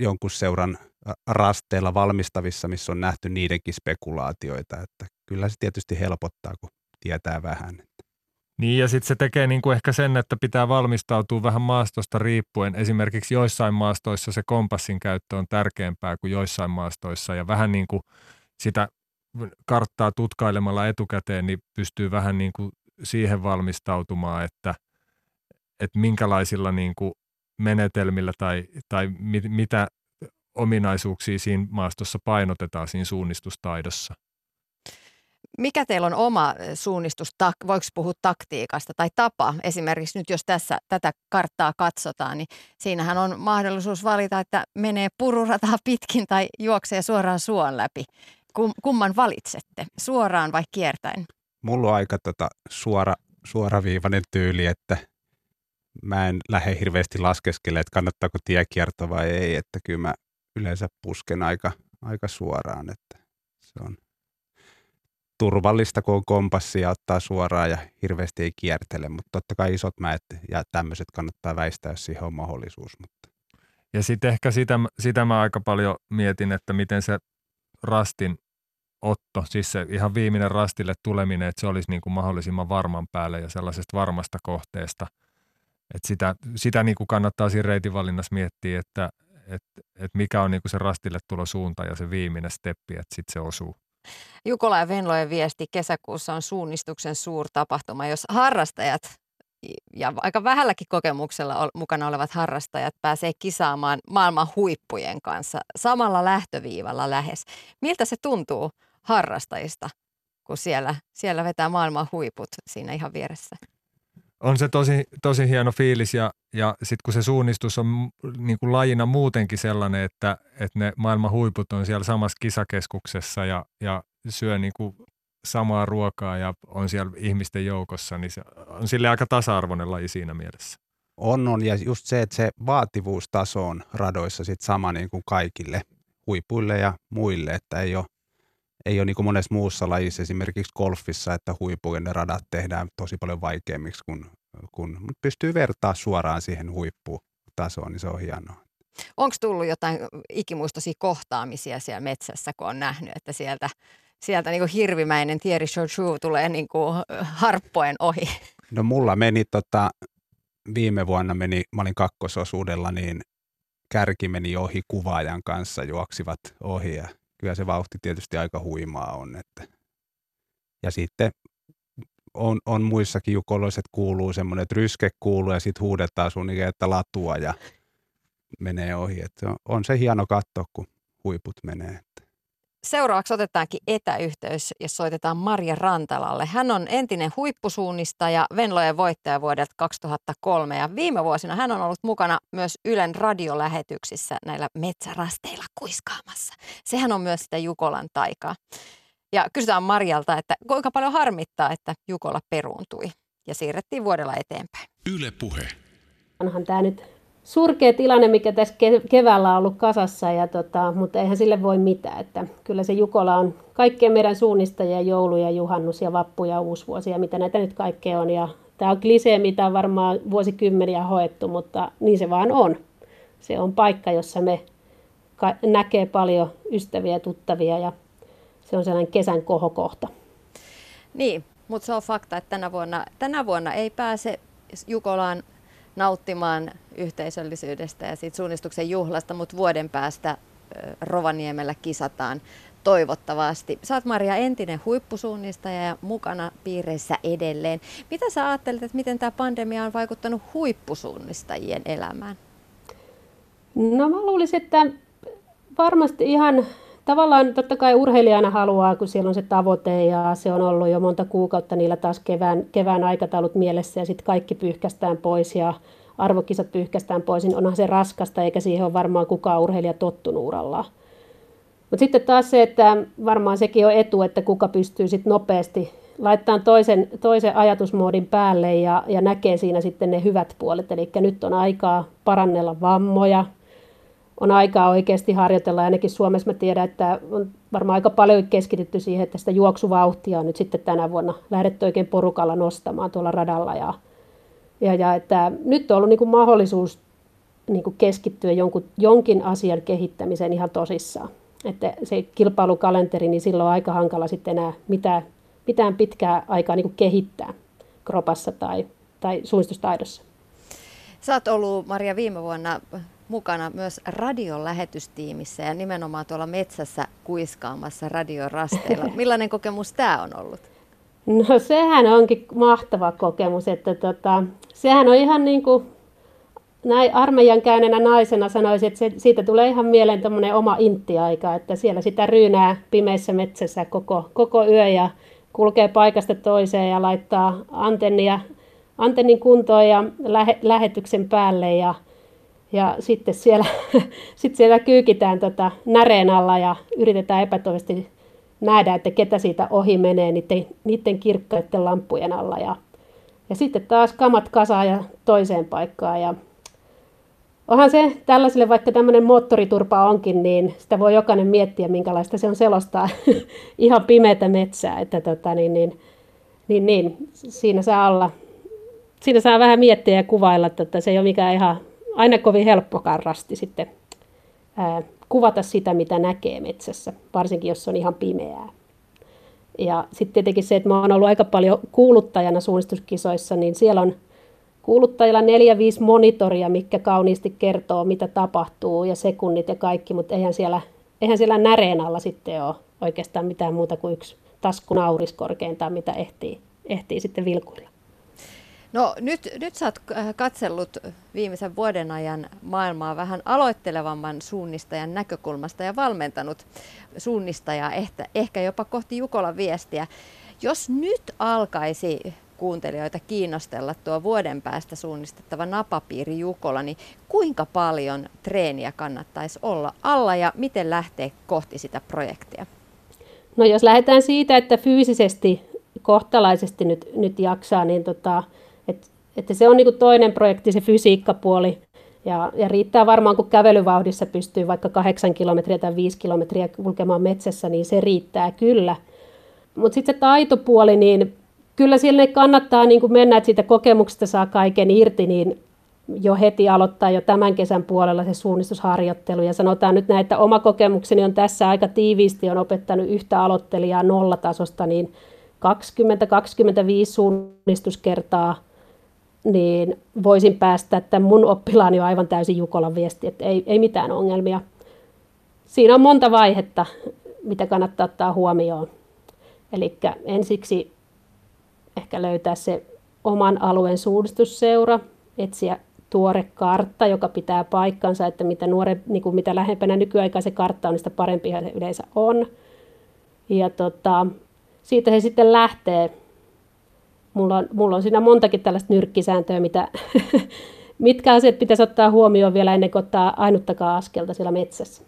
jonkun seuran rasteilla valmistavissa, missä on nähty niidenkin spekulaatioita, että kyllä se tietysti helpottaa, kun tietää vähän. Niin ja sitten se tekee niinku ehkä sen, että pitää valmistautua vähän maastosta riippuen. Esimerkiksi joissain maastoissa se kompassin käyttö on tärkeämpää kuin joissain maastoissa ja vähän niin kuin sitä karttaa tutkailemalla etukäteen, niin pystyy vähän niin kuin siihen valmistautumaan, että, että minkälaisilla niin kuin menetelmillä tai, tai mit, mitä ominaisuuksia siinä maastossa painotetaan siinä suunnistustaidossa. Mikä teillä on oma suunnistus, voiko puhua taktiikasta tai tapa? Esimerkiksi nyt jos tässä tätä karttaa katsotaan, niin siinähän on mahdollisuus valita, että menee pururataa pitkin tai juoksee suoraan suon läpi. Kum, kumman valitsette, suoraan vai kiertäen? Mulla on aika tota suora, suoraviivainen tyyli, että mä en lähde hirveästi laskeskelemaan, että kannattaako tiekierto vai ei, että kyllä mä yleensä pusken aika, aika suoraan, että se on turvallista, kun on kompassi ja ottaa suoraan ja hirveästi ei kiertele, mutta totta kai isot mäet ja tämmöiset kannattaa väistää, jos siihen on mahdollisuus. Mutta. Ja sitten ehkä sitä, sitä mä aika paljon mietin, että miten se rastin otto, siis se ihan viimeinen rastille tuleminen, että se olisi niin kuin mahdollisimman varman päälle ja sellaisesta varmasta kohteesta. Että sitä, sitä niin kuin kannattaa siinä reitinvalinnassa miettiä, että et, et mikä on niin kuin se rastille tulosuunta ja se viimeinen steppi, että sitten se osuu. Jukola ja Venlojen viesti kesäkuussa on suunnistuksen suurtapahtuma, jos harrastajat ja aika vähälläkin kokemuksella mukana olevat harrastajat pääsee kisaamaan maailman huippujen kanssa samalla lähtöviivalla lähes. Miltä se tuntuu harrastajista, kun siellä, siellä vetää maailman huiput siinä ihan vieressä? On se tosi, tosi hieno fiilis ja, ja sitten kun se suunnistus on niin kuin lajina muutenkin sellainen, että, että ne maailman huiput on siellä samassa kisakeskuksessa ja, ja syö niin kuin samaa ruokaa ja on siellä ihmisten joukossa, niin se on sille aika tasa-arvoinen laji siinä mielessä. On, on. Ja just se, että se vaativuustaso on radoissa sit sama niin kuin kaikille huipuille ja muille, että ei ole, ei ole niin kuin monessa muussa lajissa, esimerkiksi golfissa, että huipujen ne radat tehdään tosi paljon vaikeammiksi, kun, kun pystyy vertaa suoraan siihen huipputasoon, niin se on hienoa. Onko tullut jotain ikimuistoisia kohtaamisia siellä metsässä, kun on nähnyt, että sieltä sieltä niin kuin hirvimäinen Thierry Chouchou tulee niin kuin harppoen ohi? No mulla meni tota, viime vuonna meni, mä olin kakkososuudella, niin kärki meni ohi kuvaajan kanssa, juoksivat ohi ja kyllä se vauhti tietysti aika huimaa on. Että. Ja sitten on, on muissakin jukoloiset kuuluu semmoinen, että ryske kuuluu ja sitten huudetaan sun että latua ja menee ohi. Että on, on se hieno katto, kun huiput menee. Seuraavaksi otetaankin etäyhteys ja soitetaan Marja Rantalalle. Hän on entinen huippusuunnistaja, Venlojen voittaja vuodelta 2003 ja viime vuosina hän on ollut mukana myös Ylen radiolähetyksissä näillä metsärasteilla kuiskaamassa. Sehän on myös sitä Jukolan taikaa. Ja kysytään Marjalta, että kuinka paljon harmittaa, että Jukola peruuntui ja siirrettiin vuodella eteenpäin. Yle Puhe. Onhan tämä nyt surkea tilanne, mikä tässä keväällä on ollut kasassa, ja tota, mutta eihän sille voi mitään. Että kyllä se Jukola on kaikkien meidän suunnistajia, joulu ja juhannus ja vappu ja ja mitä näitä nyt kaikkea on. Ja tämä on klisee, mitä on varmaan vuosikymmeniä hoettu, mutta niin se vaan on. Se on paikka, jossa me näkee paljon ystäviä ja tuttavia ja se on sellainen kesän kohokohta. Niin, mutta se on fakta, että tänä vuonna, tänä vuonna ei pääse Jukolaan nauttimaan yhteisöllisyydestä ja siitä suunnistuksen juhlasta, mutta vuoden päästä Rovaniemellä kisataan toivottavasti. Oot Maria entinen huippusuunnistaja ja mukana piireissä edelleen. Mitä sä ajattelet, että miten tämä pandemia on vaikuttanut huippusuunnistajien elämään? No mä luulisin, että varmasti ihan tavallaan totta kai urheilijana haluaa, kun siellä on se tavoite ja se on ollut jo monta kuukautta niillä taas kevään, kevään aikataulut mielessä ja sitten kaikki pyyhkästään pois ja arvokisat pyyhkästään pois, niin onhan se raskasta eikä siihen ole varmaan kukaan urheilija tottunut urallaan. Mutta sitten taas se, että varmaan sekin on etu, että kuka pystyy sitten nopeasti laittamaan toisen, toisen ajatusmoodin päälle ja, ja näkee siinä sitten ne hyvät puolet. Eli nyt on aikaa parannella vammoja, on aikaa oikeasti harjoitella. Ainakin Suomessa mä tiedän, että on varmaan aika paljon keskitytty siihen, että sitä juoksuvauhtia on nyt sitten tänä vuonna lähdetty oikein porukalla nostamaan tuolla radalla. Ja, ja, ja että nyt on ollut niin kuin mahdollisuus niin kuin keskittyä jonkun, jonkin asian kehittämiseen ihan tosissaan. Että se kilpailukalenteri, niin silloin on aika hankala sitten enää mitään, mitään pitkää aikaa niin kuin kehittää kropassa tai, tai suunnistustaidossa. Sä oot ollut, Maria, viime vuonna mukana myös radion lähetystiimissä ja nimenomaan tuolla metsässä kuiskaamassa radiorasteilla. Millainen kokemus tämä on ollut? No sehän onkin mahtava kokemus, että tota, sehän on ihan niin kuin näin armeijan käyneenä naisena sanoisin, että se, siitä tulee ihan mieleen tämmöinen oma intti-aika, että siellä sitä ryynää pimeässä metsässä koko, koko yö ja kulkee paikasta toiseen ja laittaa antennia, antennin kuntoon ja lähe, lähetyksen päälle ja ja sitten siellä, sitten siellä kyykitään tota näreen alla ja yritetään epätoivasti nähdä, että ketä siitä ohi menee niiden, niiden kirkkaiden lampujen alla. Ja, ja sitten taas kamat kasaa ja toiseen paikkaan. Ja onhan se tällaiselle, vaikka tämmöinen moottoriturpa onkin, niin sitä voi jokainen miettiä, minkälaista se on selostaa ihan pimeätä metsää. Että tota, niin, niin, niin, niin, siinä saa olla, siinä saa vähän miettiä ja kuvailla, että se ei ole mikään ihan aina kovin helppokaan rasti sitten ää, kuvata sitä, mitä näkee metsässä, varsinkin jos on ihan pimeää. Ja sitten tietenkin se, että mä oon ollut aika paljon kuuluttajana suunnistuskisoissa, niin siellä on kuuluttajilla neljä, viisi monitoria, mikä kauniisti kertoo, mitä tapahtuu ja sekunnit ja kaikki, mutta eihän siellä, eihän siellä näreen alla sitten ole oikeastaan mitään muuta kuin yksi taskunauris korkeintaan, mitä ehtii, ehtii sitten vilkuilla. No nyt, nyt sä oot äh, katsellut viimeisen vuoden ajan maailmaa vähän aloittelevamman suunnistajan näkökulmasta ja valmentanut suunnistajaa ehkä, ehkä jopa kohti Jukolan viestiä. Jos nyt alkaisi kuuntelijoita kiinnostella tuo vuoden päästä suunnistettava napapiiri Jukola, niin kuinka paljon treeniä kannattaisi olla alla ja miten lähteä kohti sitä projektia? No jos lähdetään siitä, että fyysisesti kohtalaisesti nyt, nyt jaksaa, niin tota, että se on niin kuin toinen projekti, se fysiikkapuoli. Ja, ja riittää varmaan, kun kävelyvauhdissa pystyy vaikka 8 kilometriä tai 5 kilometriä kulkemaan metsässä, niin se riittää kyllä. Mutta sitten se taitopuoli, niin kyllä sille kannattaa niin kuin mennä, että siitä kokemuksesta saa kaiken irti, niin jo heti aloittaa jo tämän kesän puolella se suunnistusharjoittelu. Ja sanotaan nyt näin, että oma kokemukseni on tässä aika tiiviisti, on opettanut yhtä aloittelijaa nollatasosta, niin 20-25 suunnistuskertaa niin voisin päästä, että mun oppilaani on aivan täysin Jukolan viesti, että ei, ei mitään ongelmia. Siinä on monta vaihetta, mitä kannattaa ottaa huomioon. Eli ensiksi ehkä löytää se oman alueen suunnistusseura, etsiä tuore kartta, joka pitää paikkansa, että mitä, nuore, niin kuin mitä lähempänä nykyaikaisen kartta on, niin sitä parempi se yleensä on. Ja tota, siitä he sitten lähtee. Mulla on, mulla on siinä montakin tällaista nyrkkisääntöä, mitä, mitkä asiat pitäisi ottaa huomioon vielä ennen kuin ottaa ainuttakaan askelta siellä metsässä.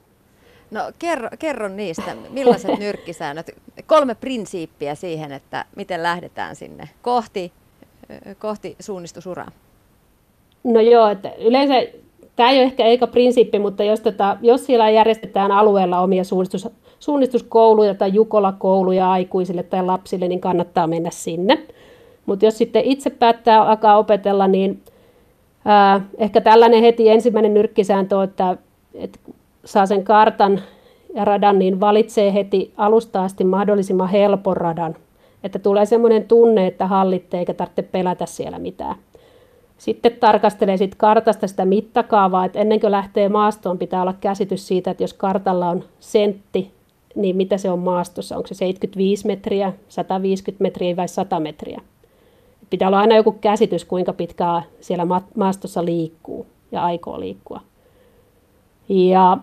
No kerro, kerro niistä, millaiset nyrkkisäännöt, kolme prinsiippiä siihen, että miten lähdetään sinne kohti, kohti suunnistusuraa. No joo, että yleensä tämä ei ole ehkä eikä prinsiippi, mutta jos, tota, jos siellä järjestetään alueella omia suunnistus, suunnistuskouluja tai jukolakouluja aikuisille tai lapsille, niin kannattaa mennä sinne. Mutta jos sitten itse päättää alkaa opetella, niin ää, ehkä tällainen heti ensimmäinen nyrkkisääntö on, että, että saa sen kartan ja radan, niin valitsee heti alusta asti mahdollisimman helpon radan. Että tulee semmoinen tunne, että hallitte eikä tarvitse pelätä siellä mitään. Sitten tarkastelee sit kartasta sitä mittakaavaa, että ennen kuin lähtee maastoon, pitää olla käsitys siitä, että jos kartalla on sentti, niin mitä se on maastossa, onko se 75 metriä, 150 metriä vai 100 metriä. Pitää olla aina joku käsitys, kuinka pitkää siellä maastossa liikkuu ja aikoo liikkua. Ja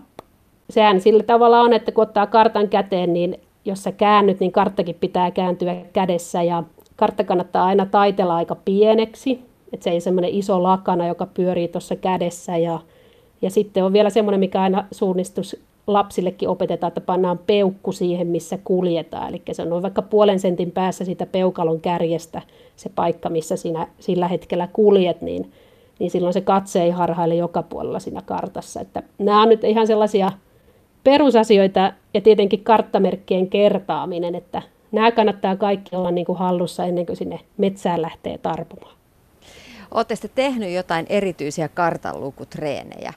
sehän sillä tavalla on, että kun ottaa kartan käteen, niin jos sä käännyt, niin karttakin pitää kääntyä kädessä ja kartta kannattaa aina taitella aika pieneksi, että se ei semmoinen iso lakana, joka pyörii tuossa kädessä ja, ja sitten on vielä semmoinen, mikä aina suunnistus lapsillekin opetetaan, että pannaan peukku siihen, missä kuljetaan. Eli se on noin vaikka puolen sentin päässä siitä peukalon kärjestä se paikka, missä sinä sillä hetkellä kuljet, niin, niin silloin se katse ei harhaile joka puolella siinä kartassa. Että nämä on nyt ihan sellaisia perusasioita ja tietenkin karttamerkkien kertaaminen, että nämä kannattaa kaikki olla niin kuin hallussa ennen kuin sinne metsään lähtee tarpumaan. Oletteko te tehnyt jotain erityisiä kartanlukutreenejä?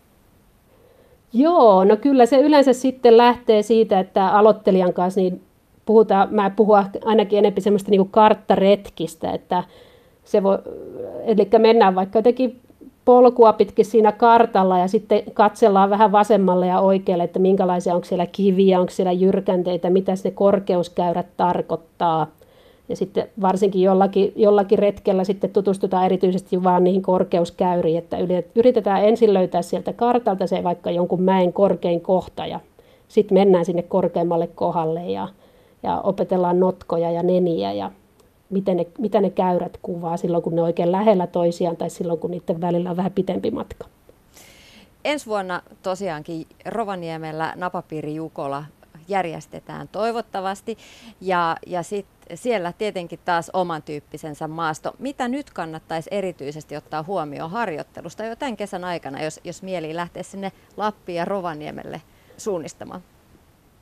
Joo, no kyllä se yleensä sitten lähtee siitä, että aloittelijan kanssa niin puhutaan, mä puhun ainakin enemmän semmoista niin kuin karttaretkistä, että se voi, eli mennään vaikka jotenkin polkua pitkin siinä kartalla ja sitten katsellaan vähän vasemmalle ja oikealle, että minkälaisia onko siellä kiviä, onko siellä jyrkänteitä, mitä se korkeuskäyrät tarkoittaa. Ja sitten varsinkin jollakin, jollakin retkellä sitten tutustutaan erityisesti vaan niihin korkeuskäyriin, että yritetään ensin löytää sieltä kartalta se vaikka jonkun mäen korkein kohta ja sitten mennään sinne korkeammalle kohdalle ja, ja opetellaan notkoja ja neniä ja miten ne, mitä ne käyrät kuvaa silloin, kun ne oikein lähellä toisiaan tai silloin, kun niiden välillä on vähän pitempi matka. Ensi vuonna tosiaankin Rovaniemellä Napapiiri Jukola järjestetään toivottavasti ja, ja sitten siellä tietenkin taas oman tyyppisensä maasto. Mitä nyt kannattaisi erityisesti ottaa huomioon harjoittelusta jo tämän kesän aikana, jos, jos mieli lähtee sinne Lappiin ja Rovaniemelle suunnistamaan?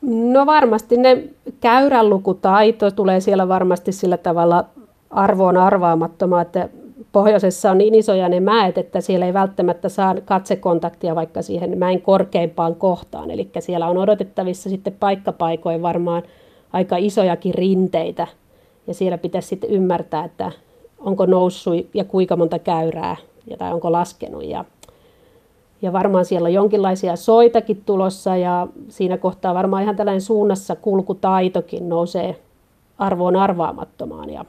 No varmasti ne käyränlukutaito tulee siellä varmasti sillä tavalla arvoon arvaamattomaa, että pohjoisessa on niin isoja ne mäet, että siellä ei välttämättä saa katsekontaktia vaikka siihen mäen korkeimpaan kohtaan. Eli siellä on odotettavissa sitten paikkapaikoin varmaan aika isojakin rinteitä. Ja siellä pitäisi sitten ymmärtää, että onko noussut ja kuinka monta käyrää ja tai onko laskenut. Ja, ja varmaan siellä on jonkinlaisia soitakin tulossa ja siinä kohtaa varmaan ihan tällainen suunnassa kulkutaitokin nousee arvoon arvaamattomaan. Ja,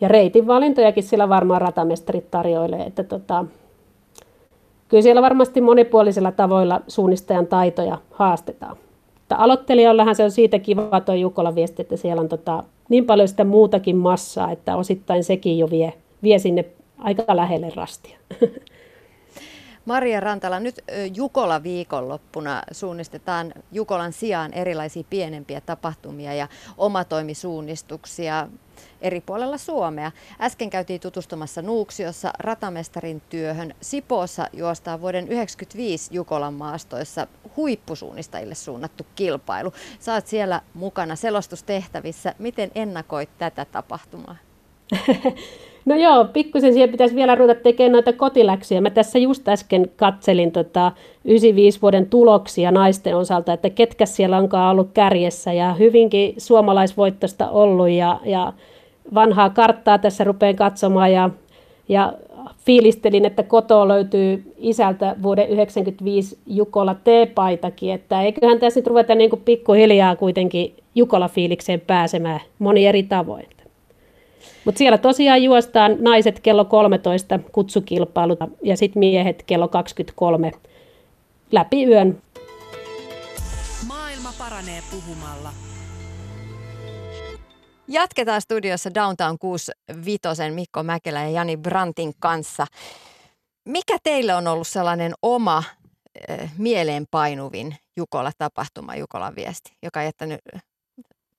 ja reitin valintojakin siellä varmaan ratamestarit tarjoilee, että tota, kyllä siellä varmasti monipuolisilla tavoilla suunnistajan taitoja haastetaan. Mutta aloittelijoillahan se on siitä kiva tuo Jukola viesti, että siellä on tota, niin paljon sitä muutakin massaa, että osittain sekin jo vie, vie sinne aika lähelle rastia. Maria Rantala, nyt Jukola viikonloppuna suunnistetaan Jukolan sijaan erilaisia pienempiä tapahtumia ja omatoimisuunnistuksia eri puolella Suomea. Äsken käytiin tutustumassa Nuuksiossa ratamestarin työhön. Sipoossa juostaa vuoden 1995 Jukolan maastoissa huippusuunnistajille suunnattu kilpailu. Saat siellä mukana selostustehtävissä. Miten ennakoit tätä tapahtumaa? No joo, pikkusen siihen pitäisi vielä ruveta tekemään noita kotiläksyjä. Mä tässä just äsken katselin tota 95 vuoden tuloksia naisten osalta, että ketkä siellä onkaan ollut kärjessä ja hyvinkin suomalaisvoittosta ollut ja, ja vanhaa karttaa tässä rupean katsomaan ja, ja fiilistelin, että kotoa löytyy isältä vuoden 1995 Jukola T-paitakin, että eiköhän tässä nyt ruveta niin pikkuhiljaa kuitenkin Jukola-fiilikseen pääsemään moni eri tavoin. Mutta siellä tosiaan juostaan naiset kello 13 kutsukilpailut ja sitten miehet kello 23 läpi yön. Maailma paranee puhumalla. Jatketaan studiossa Downtown 65 Mikko Mäkelä ja Jani Brantin kanssa. Mikä teille on ollut sellainen oma äh, mieleenpainuvin Jukola-tapahtuma, Jukolan viesti, joka on jättänyt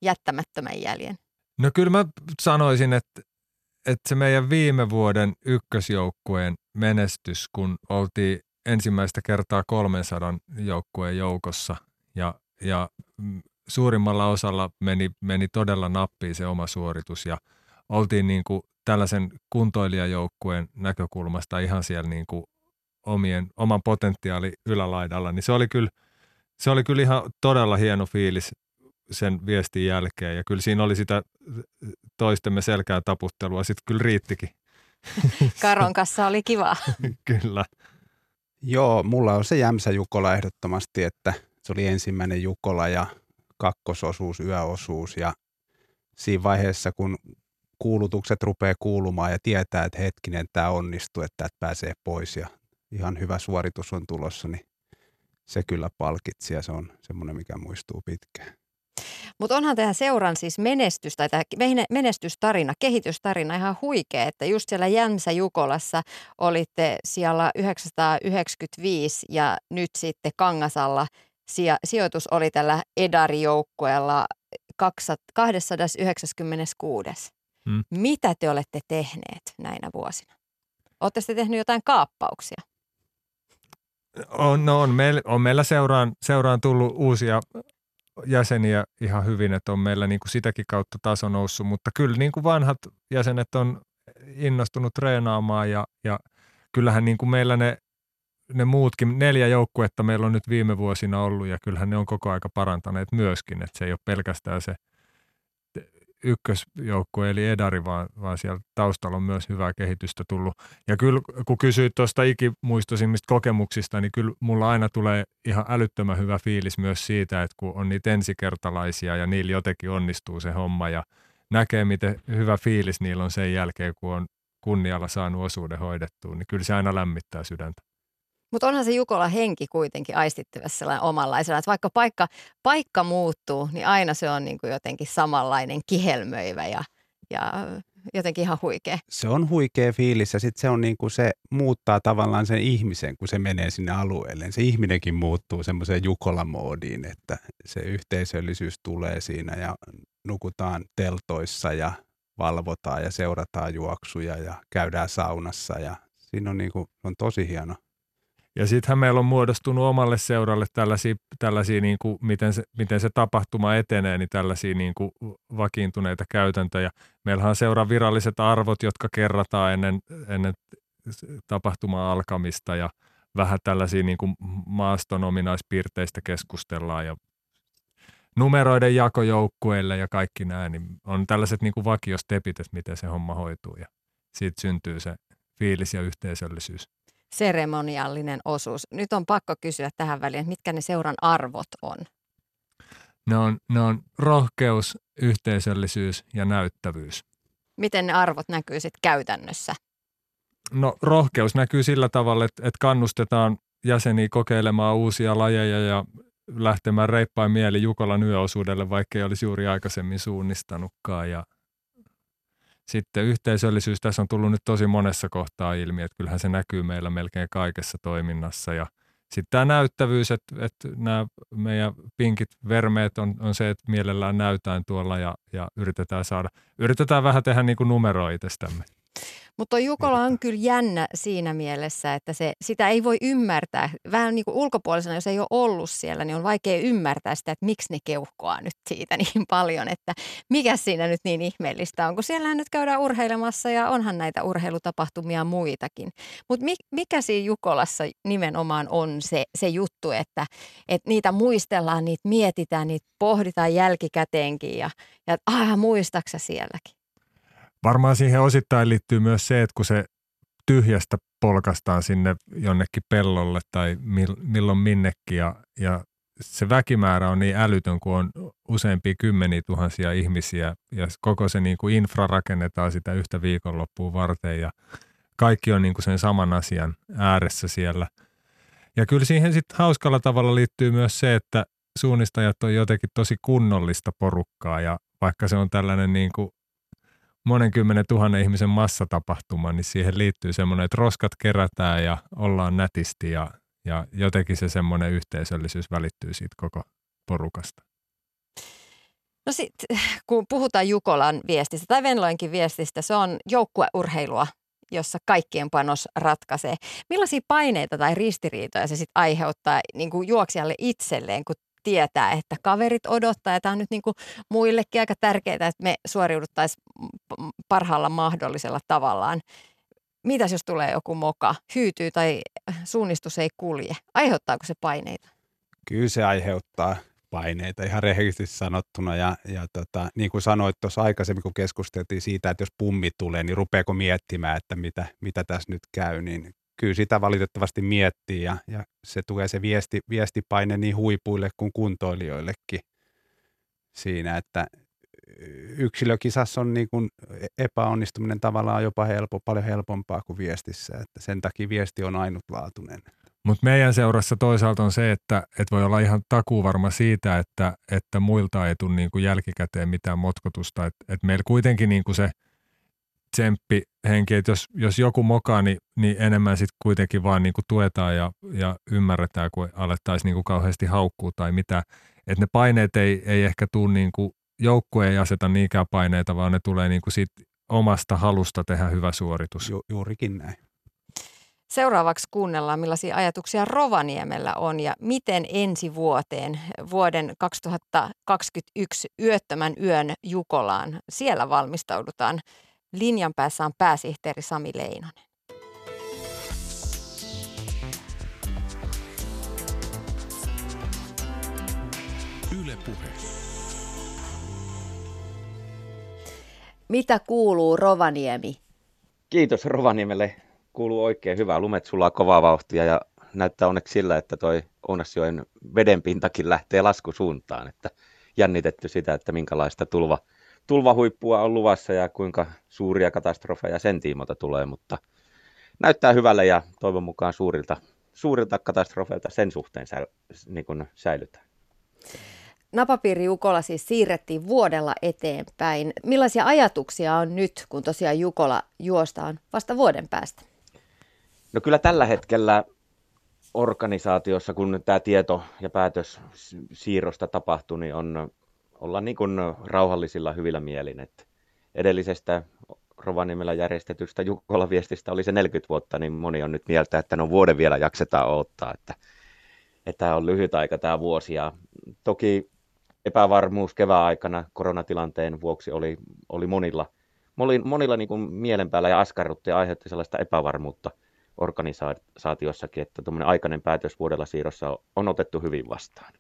jättämättömän jäljen? No kyllä mä sanoisin, että, että se meidän viime vuoden ykkösjoukkueen menestys, kun oltiin ensimmäistä kertaa 300 joukkueen joukossa ja, ja suurimmalla osalla meni, meni todella nappiin se oma suoritus ja oltiin niin kuin tällaisen kuntoilijajoukkueen näkökulmasta ihan siellä niin kuin omien, oman potentiaali ylälaidalla, niin se oli kyllä, se oli kyllä ihan todella hieno fiilis sen viestin jälkeen ja kyllä siinä oli sitä toistemme selkää taputtelua, sitten kyllä riittikin. Karon kanssa oli kiva. kyllä. Joo, mulla on se Jämsä Jukola ehdottomasti, että se oli ensimmäinen Jukola ja kakkososuus, yöosuus ja siinä vaiheessa, kun kuulutukset rupeaa kuulumaan ja tietää, että hetkinen, tämä onnistuu, että täältä pääsee pois ja ihan hyvä suoritus on tulossa, niin se kyllä palkitsi ja se on semmoinen, mikä muistuu pitkään. Mutta onhan tähän seuran siis menestys tai tämä menestystarina, kehitystarina ihan huikea, että just siellä Jämsä Jukolassa olitte siellä 995 ja nyt sitten Kangasalla sijoitus oli tällä Edari-joukkueella 296. Hmm. Mitä te olette tehneet näinä vuosina? Oletteko te tehneet jotain kaappauksia? On, no on, meillä, on meillä seuraan, seuraan tullut uusia jäseniä ihan hyvin, että on meillä niin kuin sitäkin kautta taso noussut, mutta kyllä niin kuin vanhat jäsenet on innostunut treenaamaan ja, ja kyllähän niin kuin meillä ne, ne muutkin, neljä joukkuetta meillä on nyt viime vuosina ollut ja kyllähän ne on koko aika parantaneet myöskin, että se ei ole pelkästään se ykkösjoukkue eli Edari, vaan, vaan siellä taustalla on myös hyvää kehitystä tullut. Ja kyllä kun kysyit tuosta ikimuistoisimmista kokemuksista, niin kyllä mulla aina tulee ihan älyttömän hyvä fiilis myös siitä, että kun on niitä ensikertalaisia ja niillä jotenkin onnistuu se homma ja näkee, miten hyvä fiilis niillä on sen jälkeen, kun on kunnialla saanut osuuden hoidettua, niin kyllä se aina lämmittää sydäntä. Mutta onhan se Jukola henki kuitenkin aistittavassa sellainen omanlaisena, että vaikka paikka, paikka muuttuu, niin aina se on niin kuin jotenkin samanlainen kihelmöivä ja, ja jotenkin ihan huikea. Se on huikea fiilis ja sitten se on niin kuin se muuttaa tavallaan sen ihmisen, kun se menee sinne alueelle. Se ihminenkin muuttuu semmoiseen Jukola-moodiin, että se yhteisöllisyys tulee siinä ja nukutaan teltoissa ja valvotaan ja seurataan juoksuja ja käydään saunassa ja siinä on, niin kuin, on tosi hieno ja sittenhän meillä on muodostunut omalle seuralle tällaisia, tällaisia niin kuin, miten, se, miten se tapahtuma etenee, niin tällaisia niin kuin vakiintuneita käytäntöjä. Meillähän on seuran viralliset arvot, jotka kerrataan ennen, ennen tapahtuman alkamista ja vähän tällaisia niin kuin maaston ominaispiirteistä keskustellaan ja numeroiden jakojoukkueille ja kaikki nämä, niin on tällaiset niin kuin vakiostepit, että miten se homma hoituu ja siitä syntyy se fiilis ja yhteisöllisyys seremoniallinen osuus. Nyt on pakko kysyä tähän väliin, että mitkä ne seuran arvot on? Ne on, ne on rohkeus, yhteisöllisyys ja näyttävyys. Miten ne arvot näkyy sitten käytännössä? No rohkeus näkyy sillä tavalla, että, että kannustetaan jäseniä kokeilemaan uusia lajeja ja lähtemään reippain mieli Jukolan yöosuudelle, vaikka ei olisi juuri aikaisemmin suunnistanutkaan. Ja sitten yhteisöllisyys tässä on tullut nyt tosi monessa kohtaa ilmi, että kyllähän se näkyy meillä melkein kaikessa toiminnassa ja sitten tämä näyttävyys, että, että nämä meidän pinkit vermeet on, on se, että mielellään näytään tuolla ja, ja yritetään saada, yritetään vähän tehdä niin kuin numeroa itsestämme. Mutta Jukola on kyllä jännä siinä mielessä, että se, sitä ei voi ymmärtää. Vähän niin kuin ulkopuolisena, jos ei ole ollut siellä, niin on vaikea ymmärtää sitä, että miksi ne keuhkoaa nyt siitä niin paljon, että mikä siinä nyt niin ihmeellistä on, kun siellä nyt käydään urheilemassa ja onhan näitä urheilutapahtumia muitakin. Mutta mikä siinä Jukolassa nimenomaan on se, se juttu, että, että niitä muistellaan, niitä mietitään, niitä pohditaan jälkikäteenkin ja, ja ah, muistaksa sielläkin? Varmaan siihen osittain liittyy myös se, että kun se tyhjästä polkastaan sinne jonnekin pellolle tai milloin minnekin ja, ja se väkimäärä on niin älytön, kun on useampia kymmeniä tuhansia ihmisiä ja koko se niin kuin infra rakennetaan sitä yhtä viikonloppua varten ja kaikki on niin kuin sen saman asian ääressä siellä. Ja kyllä siihen sitten hauskalla tavalla liittyy myös se, että suunnistajat on jotenkin tosi kunnollista porukkaa ja vaikka se on tällainen niin kuin monen kymmenen tuhannen ihmisen massatapahtuma, niin siihen liittyy semmoinen, että roskat kerätään ja ollaan nätisti ja, ja jotenkin se semmoinen yhteisöllisyys välittyy siitä koko porukasta. No sitten, kun puhutaan Jukolan viestistä tai Venloinkin viestistä, se on joukkueurheilua, jossa kaikkien panos ratkaisee. Millaisia paineita tai ristiriitoja se sitten aiheuttaa niin kuin juoksijalle itselleen, kun tietää, että kaverit odottaa ja tämä on nyt niin kuin muillekin aika tärkeää, että me suoriuduttaisiin parhaalla mahdollisella tavallaan. Mitäs jos tulee joku moka, hyytyy tai suunnistus ei kulje? Aiheuttaako se paineita? Kyllä se aiheuttaa paineita ihan rehellisesti sanottuna. Ja, ja tota, niin kuin sanoit tuossa aikaisemmin, kun keskusteltiin siitä, että jos pummi tulee, niin rupeako miettimään, että mitä, mitä tässä nyt käy, niin kyllä sitä valitettavasti miettii ja, ja se tulee se viesti, viestipaine niin huipuille kuin kuntoilijoillekin siinä, että yksilökisassa on niin kuin epäonnistuminen tavallaan jopa helpo, paljon helpompaa kuin viestissä, että sen takia viesti on ainutlaatuinen. Mutta meidän seurassa toisaalta on se, että, että voi olla ihan takuvarma siitä, että, että muilta ei tule niin kuin jälkikäteen mitään motkotusta. Että et meillä kuitenkin niin kuin se tsemppihenki, että jos, jos joku mokaa, niin, niin enemmän sitten kuitenkin vaan niin kuin tuetaan ja, ja ymmärretään, kun alettaisiin niin kuin kauheasti haukkuu tai mitä. Että ne paineet ei, ei ehkä tule niin kuin, joukkue ei aseta niinkään paineita, vaan ne tulee niin kuin siitä omasta halusta tehdä hyvä suoritus. Ju, juurikin näin. Seuraavaksi kuunnellaan, millaisia ajatuksia Rovaniemellä on ja miten ensi vuoteen, vuoden 2021 yöttömän yön Jukolaan, siellä valmistaudutaan. Linjan päässä on pääsihteeri Sami Leinonen. Yle Puhe. Mitä kuuluu Rovaniemi? Kiitos Rovaniemelle kuuluu oikein hyvää. Lumet sulaa kovaa vauhtia ja näyttää onneksi sillä, että toi Ounasjoen vedenpintakin lähtee laskusuuntaan. Että jännitetty sitä, että minkälaista tulva, tulvahuippua on luvassa ja kuinka suuria katastrofeja sen tiimoilta tulee, mutta näyttää hyvälle ja toivon mukaan suurilta, suurilta katastrofeilta sen suhteen säil, niin kuin säilytään. Napapiiri Jukola siis siirrettiin vuodella eteenpäin. Millaisia ajatuksia on nyt, kun tosiaan Jukola juostaan vasta vuoden päästä? No kyllä tällä hetkellä organisaatiossa, kun tämä tieto ja päätös siirrosta tapahtui, niin on, ollaan niin kuin rauhallisilla hyvillä mielin. Että edellisestä Rovaniemellä järjestetystä Jukkola-viestistä oli se 40 vuotta, niin moni on nyt mieltä, että no vuoden vielä jaksetaan odottaa, että, että tämä on lyhyt aika tämä vuosi. Ja toki epävarmuus kevään aikana koronatilanteen vuoksi oli, oli monilla, monilla, monilla niin kuin mielen päällä ja askarrutti ja aiheutti sellaista epävarmuutta – organisaatiossakin, että tuommoinen aikainen päätös vuodella siirrossa on otettu hyvin vastaan.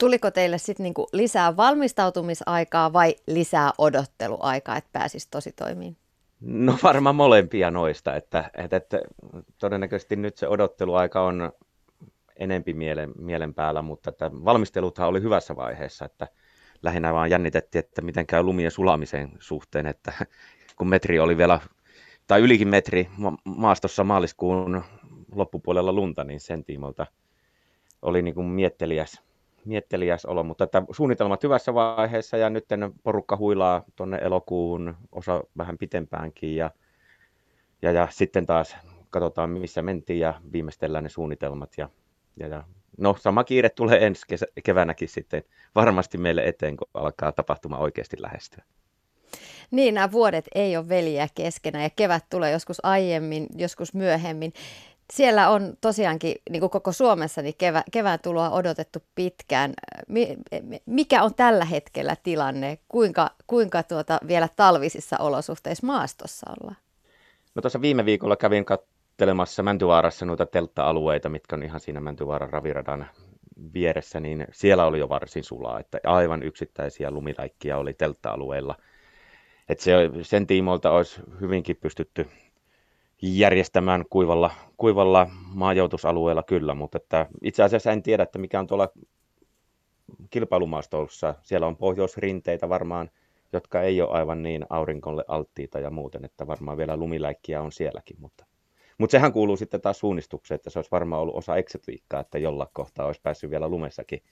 Tuliko teille sitten niinku lisää valmistautumisaikaa vai lisää odotteluaikaa, että pääsisi tosi toimiin? No varmaan molempia noista, että, että, että todennäköisesti nyt se odotteluaika on enempi mielen, mielen päällä, mutta että valmisteluthan oli hyvässä vaiheessa, että lähinnä vaan jännitettiin, että miten käy lumien sulamisen suhteen, että kun metri oli vielä tai ylikin metri ma- maastossa maaliskuun loppupuolella lunta, niin sen tiimolta oli niin kuin mietteliäs, mietteliäs olo, mutta että suunnitelmat hyvässä vaiheessa ja nyt porukka huilaa tuonne elokuun osa vähän pitempäänkin ja, ja, ja sitten taas katsotaan missä mentiin ja viimeistellään ne suunnitelmat ja, ja, ja no sama kiire tulee ensi kesä, keväänäkin sitten varmasti meille eteen, kun alkaa tapahtuma oikeasti lähestyä. Niin, nämä vuodet ei ole veliä keskenään ja kevät tulee joskus aiemmin, joskus myöhemmin. Siellä on tosiaankin, niin kuin koko Suomessa, niin kevä, kevään tuloa odotettu pitkään. Mikä on tällä hetkellä tilanne? Kuinka, kuinka tuota vielä talvisissa olosuhteissa maastossa ollaan? No tuossa viime viikolla kävin katselemassa Mäntyvaarassa noita teltta-alueita, mitkä on ihan siinä Mäntywaaran raviradan vieressä, niin siellä oli jo varsin sulaa, että aivan yksittäisiä lumilaikkia oli teltta-alueilla – että se, sen tiimoilta olisi hyvinkin pystytty järjestämään kuivalla, kuivalla maajoutusalueella kyllä, mutta että itse asiassa en tiedä, että mikä on tuolla kilpailumaastossa. Siellä on pohjoisrinteitä varmaan, jotka ei ole aivan niin aurinkolle alttiita ja muuten, että varmaan vielä lumiläikkiä on sielläkin, mutta mutta sehän kuuluu sitten taas suunnistukseen, että se olisi varmaan ollut osa exit että jolla kohtaa olisi päässyt vielä lumessakin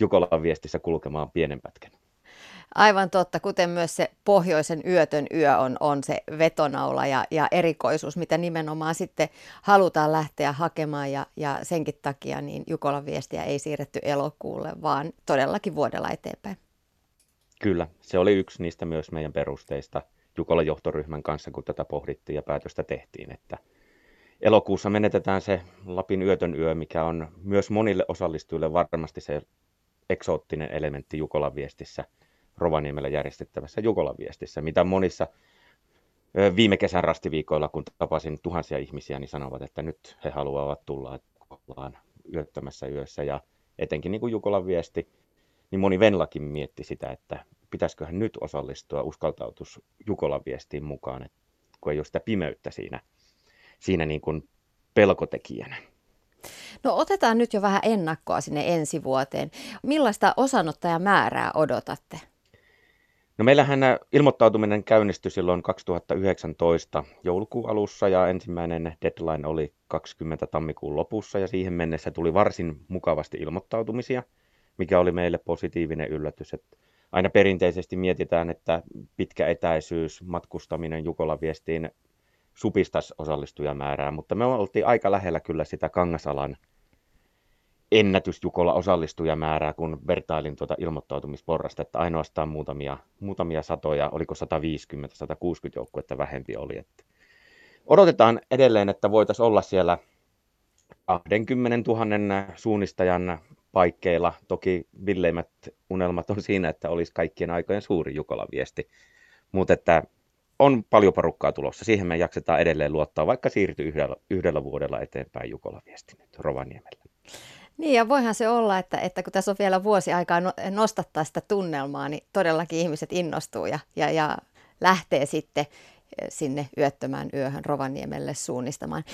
Jukolan viestissä kulkemaan pienen pätkän. Aivan totta, kuten myös se pohjoisen yötön yö on, on se vetonaula ja, ja erikoisuus, mitä nimenomaan sitten halutaan lähteä hakemaan ja, ja senkin takia niin Jukolan viestiä ei siirretty elokuulle, vaan todellakin vuodella eteenpäin. Kyllä, se oli yksi niistä myös meidän perusteista Jukolan johtoryhmän kanssa, kun tätä pohdittiin ja päätöstä tehtiin, että elokuussa menetetään se Lapin yötön yö, mikä on myös monille osallistujille varmasti se eksoottinen elementti Jukolan viestissä, Rovaniemellä järjestettävässä Jukolan viestissä, mitä monissa viime kesän rastiviikoilla, kun tapasin tuhansia ihmisiä, niin sanovat, että nyt he haluavat tulla, ollaan yöttömässä yössä ja etenkin niin kuin Jukolan viesti, niin moni Venlakin mietti sitä, että pitäisiköhän nyt osallistua, uskaltautus Jukolan viestiin mukaan, että kun ei ole sitä pimeyttä siinä, siinä niin kuin pelkotekijänä. No otetaan nyt jo vähän ennakkoa sinne ensi vuoteen. Millaista osanottajamäärää odotatte? No meillähän ilmoittautuminen käynnistyi silloin 2019 joulukuun alussa ja ensimmäinen deadline oli 20 tammikuun lopussa ja siihen mennessä tuli varsin mukavasti ilmoittautumisia, mikä oli meille positiivinen yllätys. Että aina perinteisesti mietitään, että pitkä etäisyys, matkustaminen Jukola viestiin supistaisi osallistujamäärää, mutta me oltiin aika lähellä kyllä sitä Kangasalan ennätysjukolla osallistujamäärää, kun vertailin tuota ilmoittautumisporrasta, että ainoastaan muutamia, muutamia satoja, oliko 150, 160 joukkuetta vähempi oli. Että odotetaan edelleen, että voitaisiin olla siellä 20 000 suunnistajan paikkeilla. Toki villeimmät unelmat on siinä, että olisi kaikkien aikojen suuri Jukolan viesti. Mutta että on paljon porukkaa tulossa. Siihen me jaksetaan edelleen luottaa, vaikka siirtyy yhdellä, yhdellä vuodella eteenpäin Jukolan viesti nyt Rovaniemellä. Niin ja voihan se olla, että, että kun tässä on vielä vuosi aikaa no, nostattaa sitä tunnelmaa, niin todellakin ihmiset innostuu ja, ja, ja lähtee sitten eh, sinne yöttömään yöhön Rovaniemelle suunnistamaan.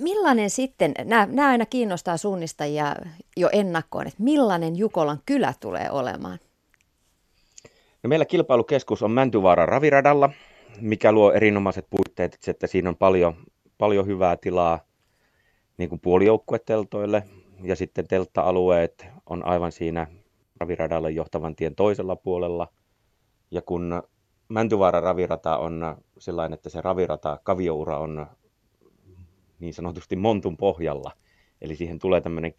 Millainen sitten, nämä, nämä aina kiinnostaa suunnistajia jo ennakkoon, että millainen Jukolan kylä tulee olemaan? No meillä kilpailukeskus on Mäntyvaaran raviradalla, mikä luo erinomaiset puitteet, että siinä on paljon, paljon hyvää tilaa niin puolijoukkueteltoille, ja sitten teltta-alueet on aivan siinä raviradalle johtavan tien toisella puolella. Ja kun Mäntyvaara ravirata on sellainen, että se ravirata, kavioura on niin sanotusti montun pohjalla, eli siihen tulee tämmöinen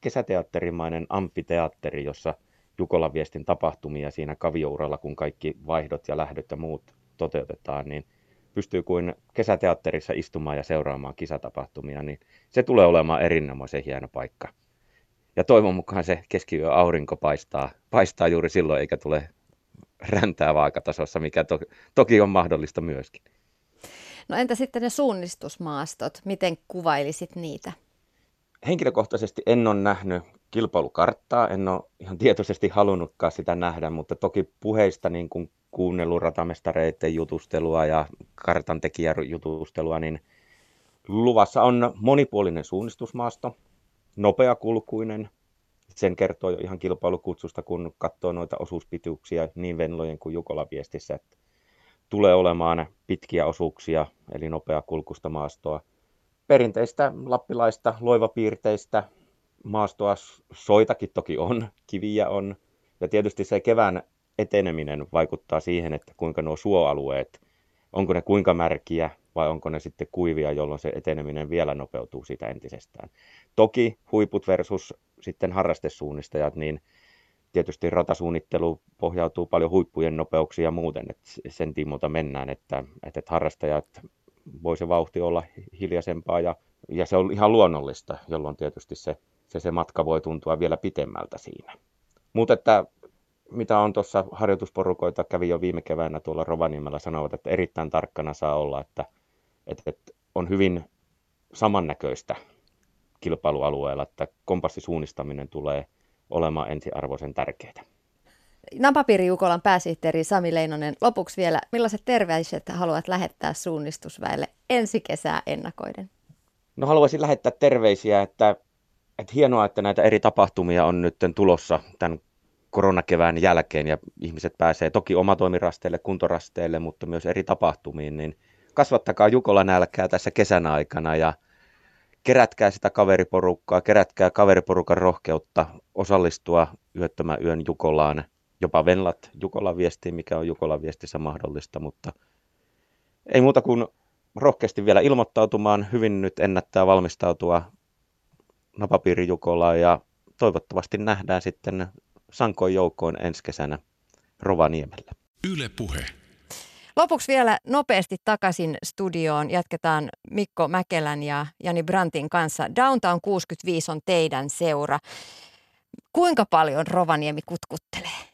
kesäteatterimainen amfiteatteri, jossa Jukolan viestin tapahtumia siinä kaviouralla, kun kaikki vaihdot ja lähdöt ja muut toteutetaan, niin pystyy kuin kesäteatterissa istumaan ja seuraamaan kisatapahtumia, niin se tulee olemaan erinomaisen hieno paikka. Ja toivon mukaan se keskiyö aurinko paistaa, paistaa juuri silloin, eikä tule räntää vaakatasossa, mikä to, toki on mahdollista myöskin. No entä sitten ne suunnistusmaastot, miten kuvailisit niitä? Henkilökohtaisesti en ole nähnyt kilpailukarttaa, en ole ihan tietoisesti halunnutkaan sitä nähdä, mutta toki puheista niin kuin kuunnellut ratamestareiden jutustelua ja kartantekijän jutustelua, niin luvassa on monipuolinen suunnistusmaasto, nopeakulkuinen, sen kertoo jo ihan kilpailukutsusta, kun katsoo noita osuuspituuksia niin Venlojen kuin Jukola viestissä, että tulee olemaan pitkiä osuuksia, eli nopeakulkusta maastoa. Perinteistä lappilaista loivapiirteistä maastoa, soitakin toki on, kiviä on, ja tietysti se kevään eteneminen vaikuttaa siihen, että kuinka nuo suoalueet, onko ne kuinka märkiä vai onko ne sitten kuivia, jolloin se eteneminen vielä nopeutuu siitä entisestään. Toki huiput versus sitten harrastesuunnistajat, niin tietysti ratasuunnittelu pohjautuu paljon huippujen nopeuksiin ja muuten, että sen tiimolta mennään, että, että harrastajat voi se vauhti olla hiljaisempaa ja, ja se on ihan luonnollista, jolloin tietysti se, se, se matka voi tuntua vielä pitemmältä siinä. Mutta että mitä on tuossa harjoitusporukoita, kävi jo viime keväänä tuolla Rovaniemellä, sanovat, että erittäin tarkkana saa olla, että, että, että on hyvin samannäköistä kilpailualueella, että kompassisuunnistaminen tulee olemaan ensiarvoisen tärkeää. Napapiiri Jukolan pääsihteeri Sami Leinonen, lopuksi vielä, millaiset terveiset haluat lähettää suunnistusväelle ensi kesää ennakoiden? No haluaisin lähettää terveisiä, että, että hienoa, että näitä eri tapahtumia on nyt tulossa tämän koronakevään jälkeen ja ihmiset pääsee toki omatoimirasteille, kuntorasteille, mutta myös eri tapahtumiin, niin kasvattakaa Jukola nälkää tässä kesän aikana ja kerätkää sitä kaveriporukkaa, kerätkää kaveriporukan rohkeutta osallistua yöttömän yön Jukolaan jopa Venlat Jukolan viestiin, mikä on Jukolan viestissä mahdollista, mutta ei muuta kuin rohkeasti vielä ilmoittautumaan. Hyvin nyt ennättää valmistautua napapiiri Jukolaan ja toivottavasti nähdään sitten sankoin joukkoon ensi kesänä Rovaniemellä. Yle Puhe. Lopuksi vielä nopeasti takaisin studioon. Jatketaan Mikko Mäkelän ja Jani Brantin kanssa. Downtown 65 on teidän seura. Kuinka paljon Rovaniemi kutkuttelee?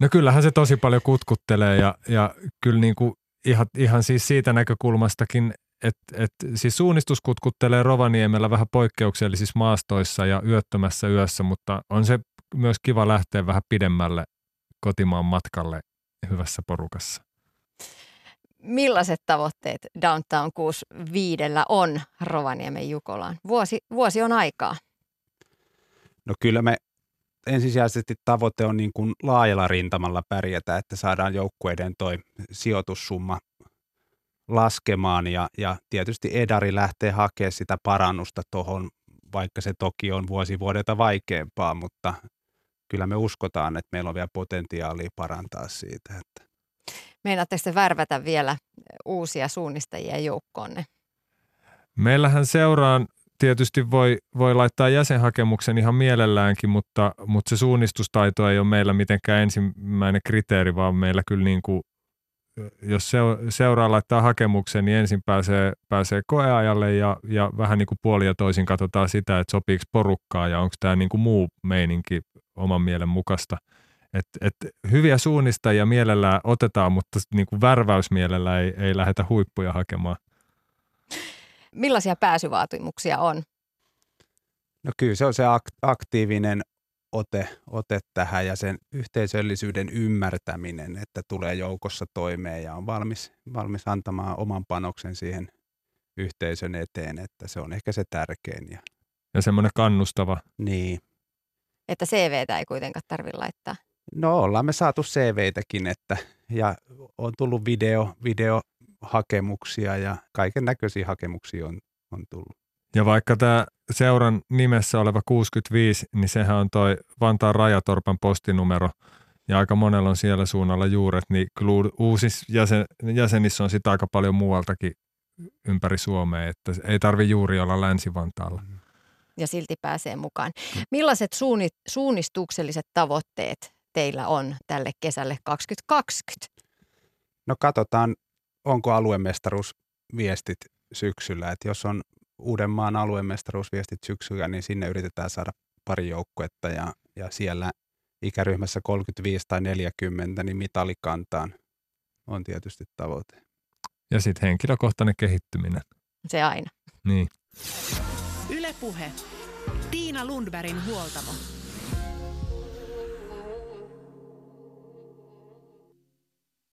No kyllähän se tosi paljon kutkuttelee ja, ja kyllä niin kuin ihan, ihan siis siitä näkökulmastakin, että et, siis suunnistus kutkuttelee Rovaniemellä vähän poikkeuksellisissa maastoissa ja yöttömässä yössä, mutta on se myös kiva lähteä vähän pidemmälle kotimaan matkalle hyvässä porukassa. Millaiset tavoitteet Downtown 65 on Rovaniemen Jukolaan? Vuosi, vuosi on aikaa. No kyllä me ensisijaisesti tavoite on niin kuin laajalla rintamalla pärjätä, että saadaan joukkueiden toi sijoitussumma laskemaan ja, ja tietysti Edari lähtee hakemaan sitä parannusta tuohon, vaikka se toki on vuosi vuodelta vaikeampaa, mutta kyllä me uskotaan, että meillä on vielä potentiaalia parantaa siitä. Että. Meinaatteko te värvätä vielä uusia suunnistajia joukkoonne? Meillähän seuraan tietysti voi, voi laittaa jäsenhakemuksen ihan mielelläänkin, mutta, mutta se suunnistustaito ei ole meillä mitenkään ensimmäinen kriteeri, vaan meillä kyllä niin kuin, jos seuraa laittaa hakemuksen, niin ensin pääsee, pääsee koeajalle ja, ja vähän niin kuin puoli ja toisin katsotaan sitä, että sopiiko porukkaa ja onko tämä niin kuin muu meininki oman mielen mukaista. Et, et hyviä suunnistajia mielellään otetaan, mutta niin kuin värväysmielellä ei, ei lähdetä huippuja hakemaan. Millaisia pääsyvaatimuksia on? No kyllä se on se aktiivinen ote, ote tähän ja sen yhteisöllisyyden ymmärtäminen, että tulee joukossa toimeen ja on valmis, valmis antamaan oman panoksen siihen yhteisön eteen, että se on ehkä se tärkein. Ja, ja semmoinen kannustava. Niin. Että CVtä ei kuitenkaan tarvitse laittaa. No ollaan me saatu CVtäkin, että ja on tullut video, video hakemuksia ja kaiken näköisiä hakemuksia on, on tullut. Ja vaikka tämä seuran nimessä oleva 65, niin sehän on toi Vantaan Rajatorpan postinumero, ja aika monella on siellä suunnalla juuret, niin kyllä uusissa jäsen, jäsenissä on sitä aika paljon muualtakin ympäri Suomea, että ei tarvi juuri olla Länsi-Vantaalla. Ja silti pääsee mukaan. Millaiset suunni, suunnistukselliset tavoitteet teillä on tälle kesälle 2020? No katsotaan onko aluemestaruusviestit syksyllä. Että jos on Uudenmaan aluemestaruusviestit syksyllä, niin sinne yritetään saada pari joukkuetta ja, ja siellä ikäryhmässä 35 tai 40, niin mitalikantaan on tietysti tavoite. Ja sitten henkilökohtainen kehittyminen. Se aina. Niin. Ylepuhe. Tiina Lundbergin huoltamo.